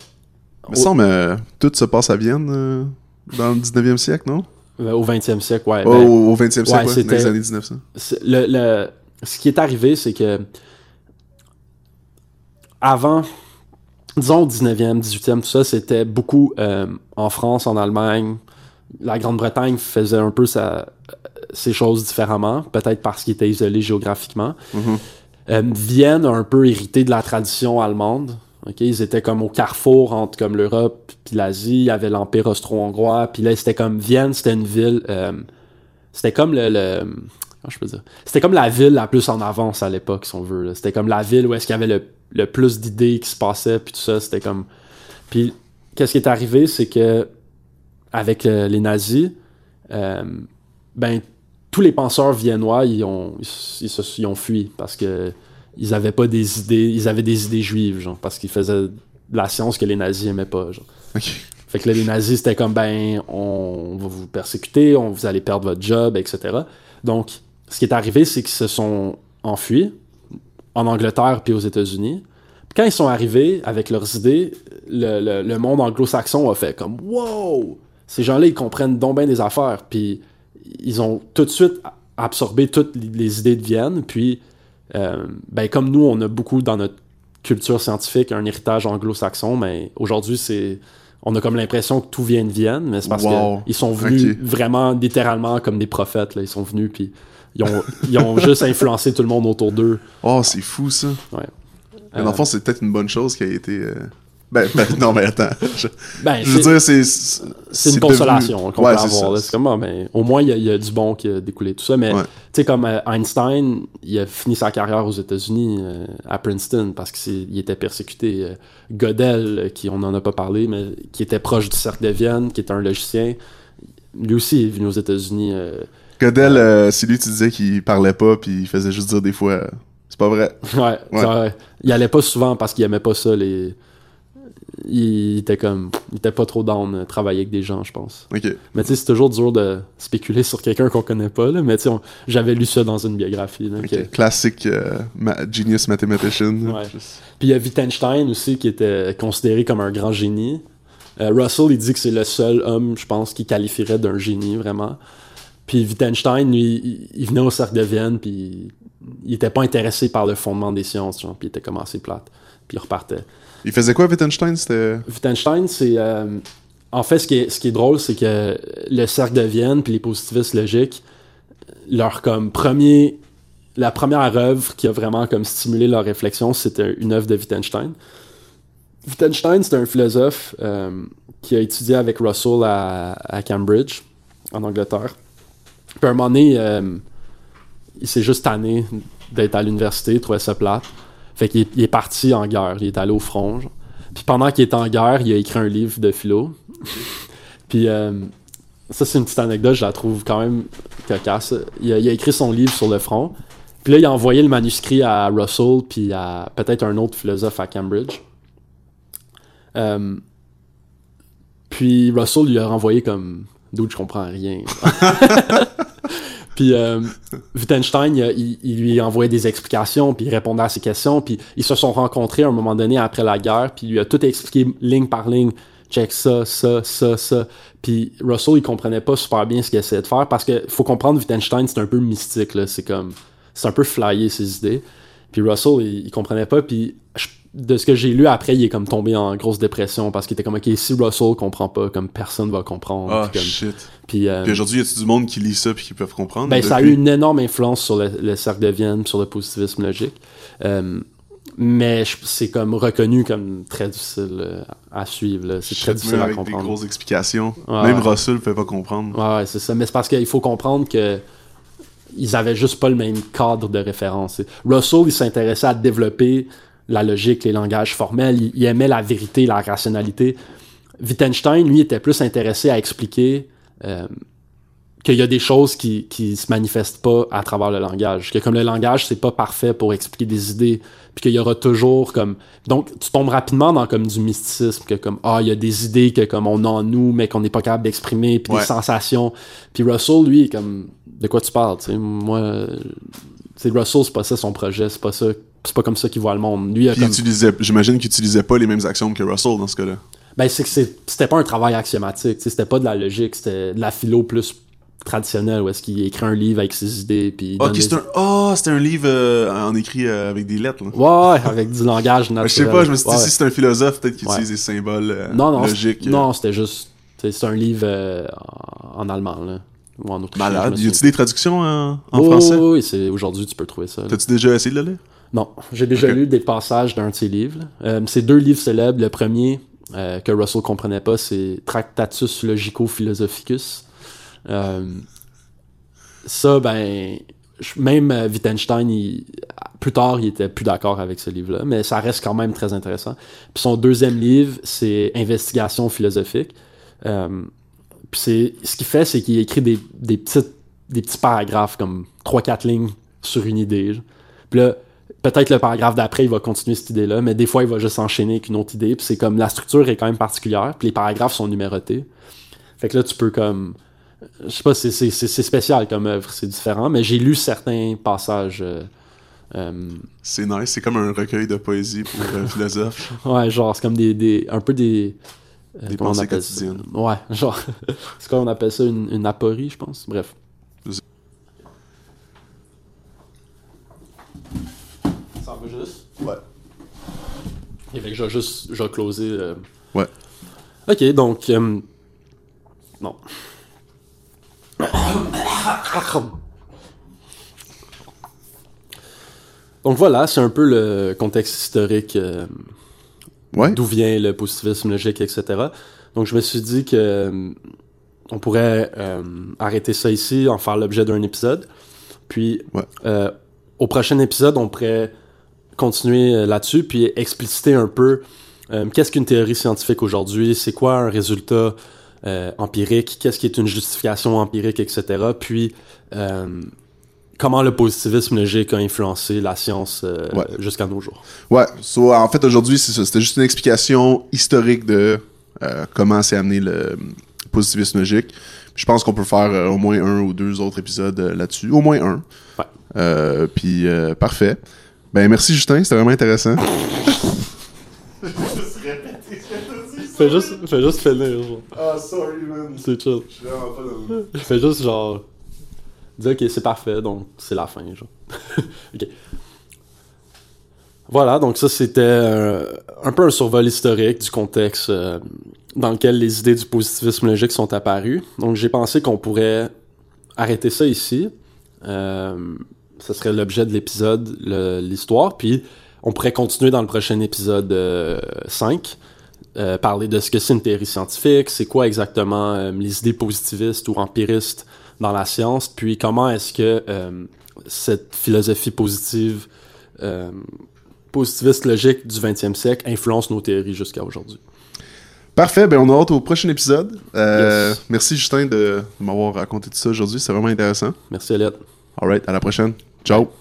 me semble tout se passe à Vienne dans le 19e siècle, non? Au 20e siècle, ouais. Oh, ben, Au 20e siècle, ouais, ouais, dans c'était- les années 1900. c'est- le, le- ce qui est arrivé, c'est que avant, disons au 19e, 18e, tout ça, c'était beaucoup euh, en France, en Allemagne. La Grande-Bretagne faisait un peu sa, ces choses différemment, peut-être parce qu'il était isolé géographiquement. Mhm. Euh, Vienne a un peu hérité de la tradition allemande. Ils étaient comme au carrefour entre comme l'Europe puis l'Asie. Il y avait l'Empire austro-hongrois. Puis là, c'était comme Vienne, c'était une ville... euh, c'était comme le... je peux dire? C'était comme la ville la plus en avance à l'époque, si on veut. C'était comme la ville où est-ce qu'il y avait le, le plus d'idées qui se passaient, puis tout ça. C'était comme... Puis, qu'est-ce qui est arrivé, c'est que avec euh, les nazis, euh, ben, tous les penseurs viennois, ils ont, ils, ils ont fui parce que ils avaient pas des idées, ils avaient des idées juives, genre, parce qu'ils faisaient de la science que les nazis aimaient pas, genre. Fait que là, les nazis, c'était comme, ben, on va vous persécuter, on, vous allez perdre votre job, etc. Donc, ce qui est arrivé, c'est qu'ils se sont enfuis en Angleterre puis aux États-Unis. Quand ils sont arrivés avec leurs idées, le, le- le monde anglo-saxon a fait comme, wow! Ces gens-là, ils comprennent donc bien des affaires. Puis ils ont tout de suite absorbé toutes les idées de Vienne. Puis, euh, ben, comme nous, on a beaucoup dans notre culture scientifique un héritage anglo-saxon, mais aujourd'hui, c'est on a comme l'impression que tout vient de Vienne, mais c'est parce Wow. qu'ils sont venus vraiment littéralement comme des prophètes. Là. Ils sont venus, puis ils ont, ils ont juste influencé tout le monde autour d'eux. Oh, c'est fou ça. Ouais. Mais Euh, dans le fond, c'est peut-être une bonne chose qui a été. euh, Ben, ben, non, mais attends. Je, ben, je veux dire, c'est. c'est une devenu- consolation qu'on Ouais, peut avoir. C'est comme, ah, ben, au moins, il y, a- il y a du bon qui a découlé tout ça. Mais Ouais. tu sais, comme euh, Einstein, il a fini sa carrière aux États-Unis, euh, à Princeton, parce qu'il était persécuté. Euh, Gödel, euh, qui on en a pas parlé, mais qui était proche du cercle de Vienne, qui est un logicien, lui aussi est venu aux États-Unis. Godel, c'est lui, tu disais qu'il parlait pas, puis il faisait juste dire des fois. c'est pas vrai. Ouais, Ouais. ouais. Il allait pas souvent parce qu'il aimait pas ça. Les... Il était comme. Il était pas trop down de travailler avec des gens, je pense. Mais tu sais, c'est toujours dur de spéculer sur quelqu'un qu'on connaît pas, là. Mais tu sais, j'avais lu ça dans une biographie. là, ok. que- Classique euh, ma- genius mathematician. Ouais. Puis il y a Wittgenstein aussi qui était considéré comme un grand génie. Euh, Russell, il dit que c'est le seul homme, je pense, qui qualifierait d'un génie, vraiment. Puis Wittgenstein, lui, il, il venait au cercle de Vienne, puis il était pas intéressé par le fondement des sciences, genre, puis il était comme assez plate. Puis il repartait. Il faisait quoi, Wittgenstein? C'était. Wittgenstein, c'est. euh, en fait, ce qui est, ce qui est drôle, c'est que le cercle de Vienne puis les positivistes logiques, leur comme premier. La première œuvre qui a vraiment comme stimulé leur réflexion, c'était une œuvre de Wittgenstein. Wittgenstein, c'est un philosophe euh, qui a étudié avec Russell à, Cambridge, en Angleterre. Puis à un moment donné, euh, il s'est juste tanné d'être à l'université, il trouvait ça plate. Fait qu'il est, il est parti en guerre, il est allé au front. genre. Puis pendant qu'il est en guerre, il a écrit un livre de philo. Puis euh, ça, c'est une petite anecdote, je la trouve quand même cocasse. Il a, il a écrit son livre sur le front. Puis là, il a envoyé le manuscrit à Russell, puis à peut-être un autre philosophe à Cambridge. Euh, puis Russell lui a renvoyé comme D'où je comprends rien. Puis euh, Wittgenstein, il, lui envoyait des explications, puis il répondait à ses questions, puis ils se sont rencontrés à un moment donné après la guerre, puis il lui a tout expliqué ligne par ligne. Check ça, ça, ça, ça. Puis Russell, il comprenait pas super bien ce qu'il essayait de faire parce que faut comprendre Wittgenstein, c'est un peu mystique, là. C'est comme. C'est un peu flyé ses idées. Puis Russell, il, il comprenait pas. Puis je- de ce que j'ai lu après, il est comme tombé en grosse dépression parce qu'il était comme, ok, si Russell comprend pas, comme personne va comprendre. Ah, comme- shit. Puis, euh, Puis aujourd'hui, y a-tu du monde qui lit ça puis qui peuvent comprendre? ben, ça a eu une énorme influence sur le, le cercle de Vienne, sur le positivisme logique. Euh, mais c'est comme reconnu comme très difficile euh, à suivre. C'est très difficile à avec des comprendre. grosses explications. Ouais, même ouais. Russell peut pas comprendre. Ouais, ouais, c'est ça. Mais c'est parce qu'il faut comprendre que ils avaient juste pas le même cadre de référence. Russell, il s'intéressait à développer la logique, les langages formels. Il, il aimait la vérité, la rationalité. Wittgenstein, lui, était plus intéressé à expliquer euh, qu'il y a des choses qui, qui se manifestent pas à travers le langage. Que comme le langage, c'est pas parfait pour expliquer des idées. Puis qu'il y aura toujours comme. Donc, tu tombes rapidement dans comme du mysticisme, que comme, ah, il y a des idées que comme on a en nous, mais qu'on n'est pas capable d'exprimer, puis Ouais. des sensations. Puis Russell, lui, comme, de quoi tu parles, tu sais, moi. sais, Russell, c'est pas ça son projet, c'est pas ça. C'est pas comme ça qu'il voit le monde. Lui, il a comme- j'imagine qu'il utilisait pas les mêmes axiomes que Russell dans ce cas-là. Ben, c'est que c'est- c'était pas un travail axiomatique, c'était pas de la logique, c'était de la philo plus traditionnelle, où est-ce qu'il écrit un livre avec ses idées, puis donne Ok, des- c'est un, oh, c'était un livre euh, en écrit euh, avec des lettres. Là. Ouais, avec du langage naturel. je sais pas, je me suis dit, Ouais. si c'est un philosophe, peut-être qu'il Ouais. utilise des symboles euh, non, non, logiques. non, c'était juste, c'est un livre en, allemand, là, ou en autrichien. Malade. Y a-tu des traductions en, français? Oui, oui, c'est aujourd'hui tu peux trouver ça. T'as-tu déjà essayé de le lire? Non, j'ai déjà lu des passages d'un de ses livres. Euh, c'est deux livres célèbres. Le premier euh, que Russell comprenait pas, c'est Tractatus Logico-Philosophicus. Euh, ça, ben, même euh, Wittgenstein, plus tard, il était plus d'accord avec ce livre-là, mais ça reste quand même très intéressant. Puis son deuxième livre, c'est Investigation philosophique. Puis ce qu'il fait, c'est qu'il écrit des, petites, des petits paragraphes, comme 3-4 lignes sur une idée. Puis là, peut-être le paragraphe d'après, il va continuer cette idée-là, mais des fois, il va juste enchaîner avec une autre idée. Puis c'est comme la structure est quand même particulière, puis les paragraphes sont numérotés. Fait que là, tu peux comme. Je sais pas, c'est, c'est, c'est, c'est spécial comme œuvre, c'est différent, mais j'ai lu certains passages. euh, euh, C'est nice, c'est comme un recueil de poésie pour un philosophe. ouais, genre, c'est comme des. des un peu des. euh, Des pensées quotidiennes. Ouais, genre. c'est quoi on appelle ça une, une aporie, je pense. Bref. Ça va juste. Ouais. Et fait que je vais juste. Je vais closer. euh. Ouais. Ok, donc. euh, Non. Donc voilà, c'est un peu le contexte historique euh, Ouais. d'où vient le positivisme logique, etc. Donc je me suis dit que euh, on pourrait euh, arrêter ça ici, en faire l'objet d'un épisode. Puis Ouais. euh, au prochain épisode, on pourrait continuer euh, là-dessus, puis expliciter un peu euh, qu'est-ce qu'une théorie scientifique aujourd'hui, c'est quoi un résultat euh, empirique, qu'est-ce qui est une justification empirique, etc. Puis euh, comment le positivisme logique a influencé la science Ouais. jusqu'à nos jours. Ouais. So, en fait, aujourd'hui, c'est ça. C'était juste une explication historique de comment s'est amené le positivisme logique. Je pense qu'on peut faire au moins un ou deux autres épisodes là-dessus. Au moins un. Ouais. Puis, parfait. Ben, merci Justin, c'était vraiment intéressant. Fais juste, fais juste finir, genre. Ah, sorry, man. C'est chill. Je suis vraiment pas dans Fais juste genre. Dire ok, c'est parfait, donc c'est la fin, genre. ok. Voilà, donc ça c'était euh, un peu un survol historique du contexte euh, dans lequel les idées du positivisme logique sont apparues. Donc j'ai pensé qu'on pourrait arrêter ça ici. Euh, ça serait l'objet de l'épisode, l'histoire, puis on pourrait continuer dans le prochain épisode euh, 5. euh, parler de ce que c'est une théorie scientifique, c'est quoi exactement euh, les idées positivistes ou empiristes dans la science, puis comment est-ce que euh, cette philosophie positive, euh, positiviste logique du 20e siècle influence nos théories jusqu'à aujourd'hui. Parfait, ben on a hâte au prochain épisode. Euh, Yes. Merci Justin de, de m'avoir raconté tout ça aujourd'hui, c'est vraiment intéressant. Merci Elliot. Alright, à la prochaine. Ciao.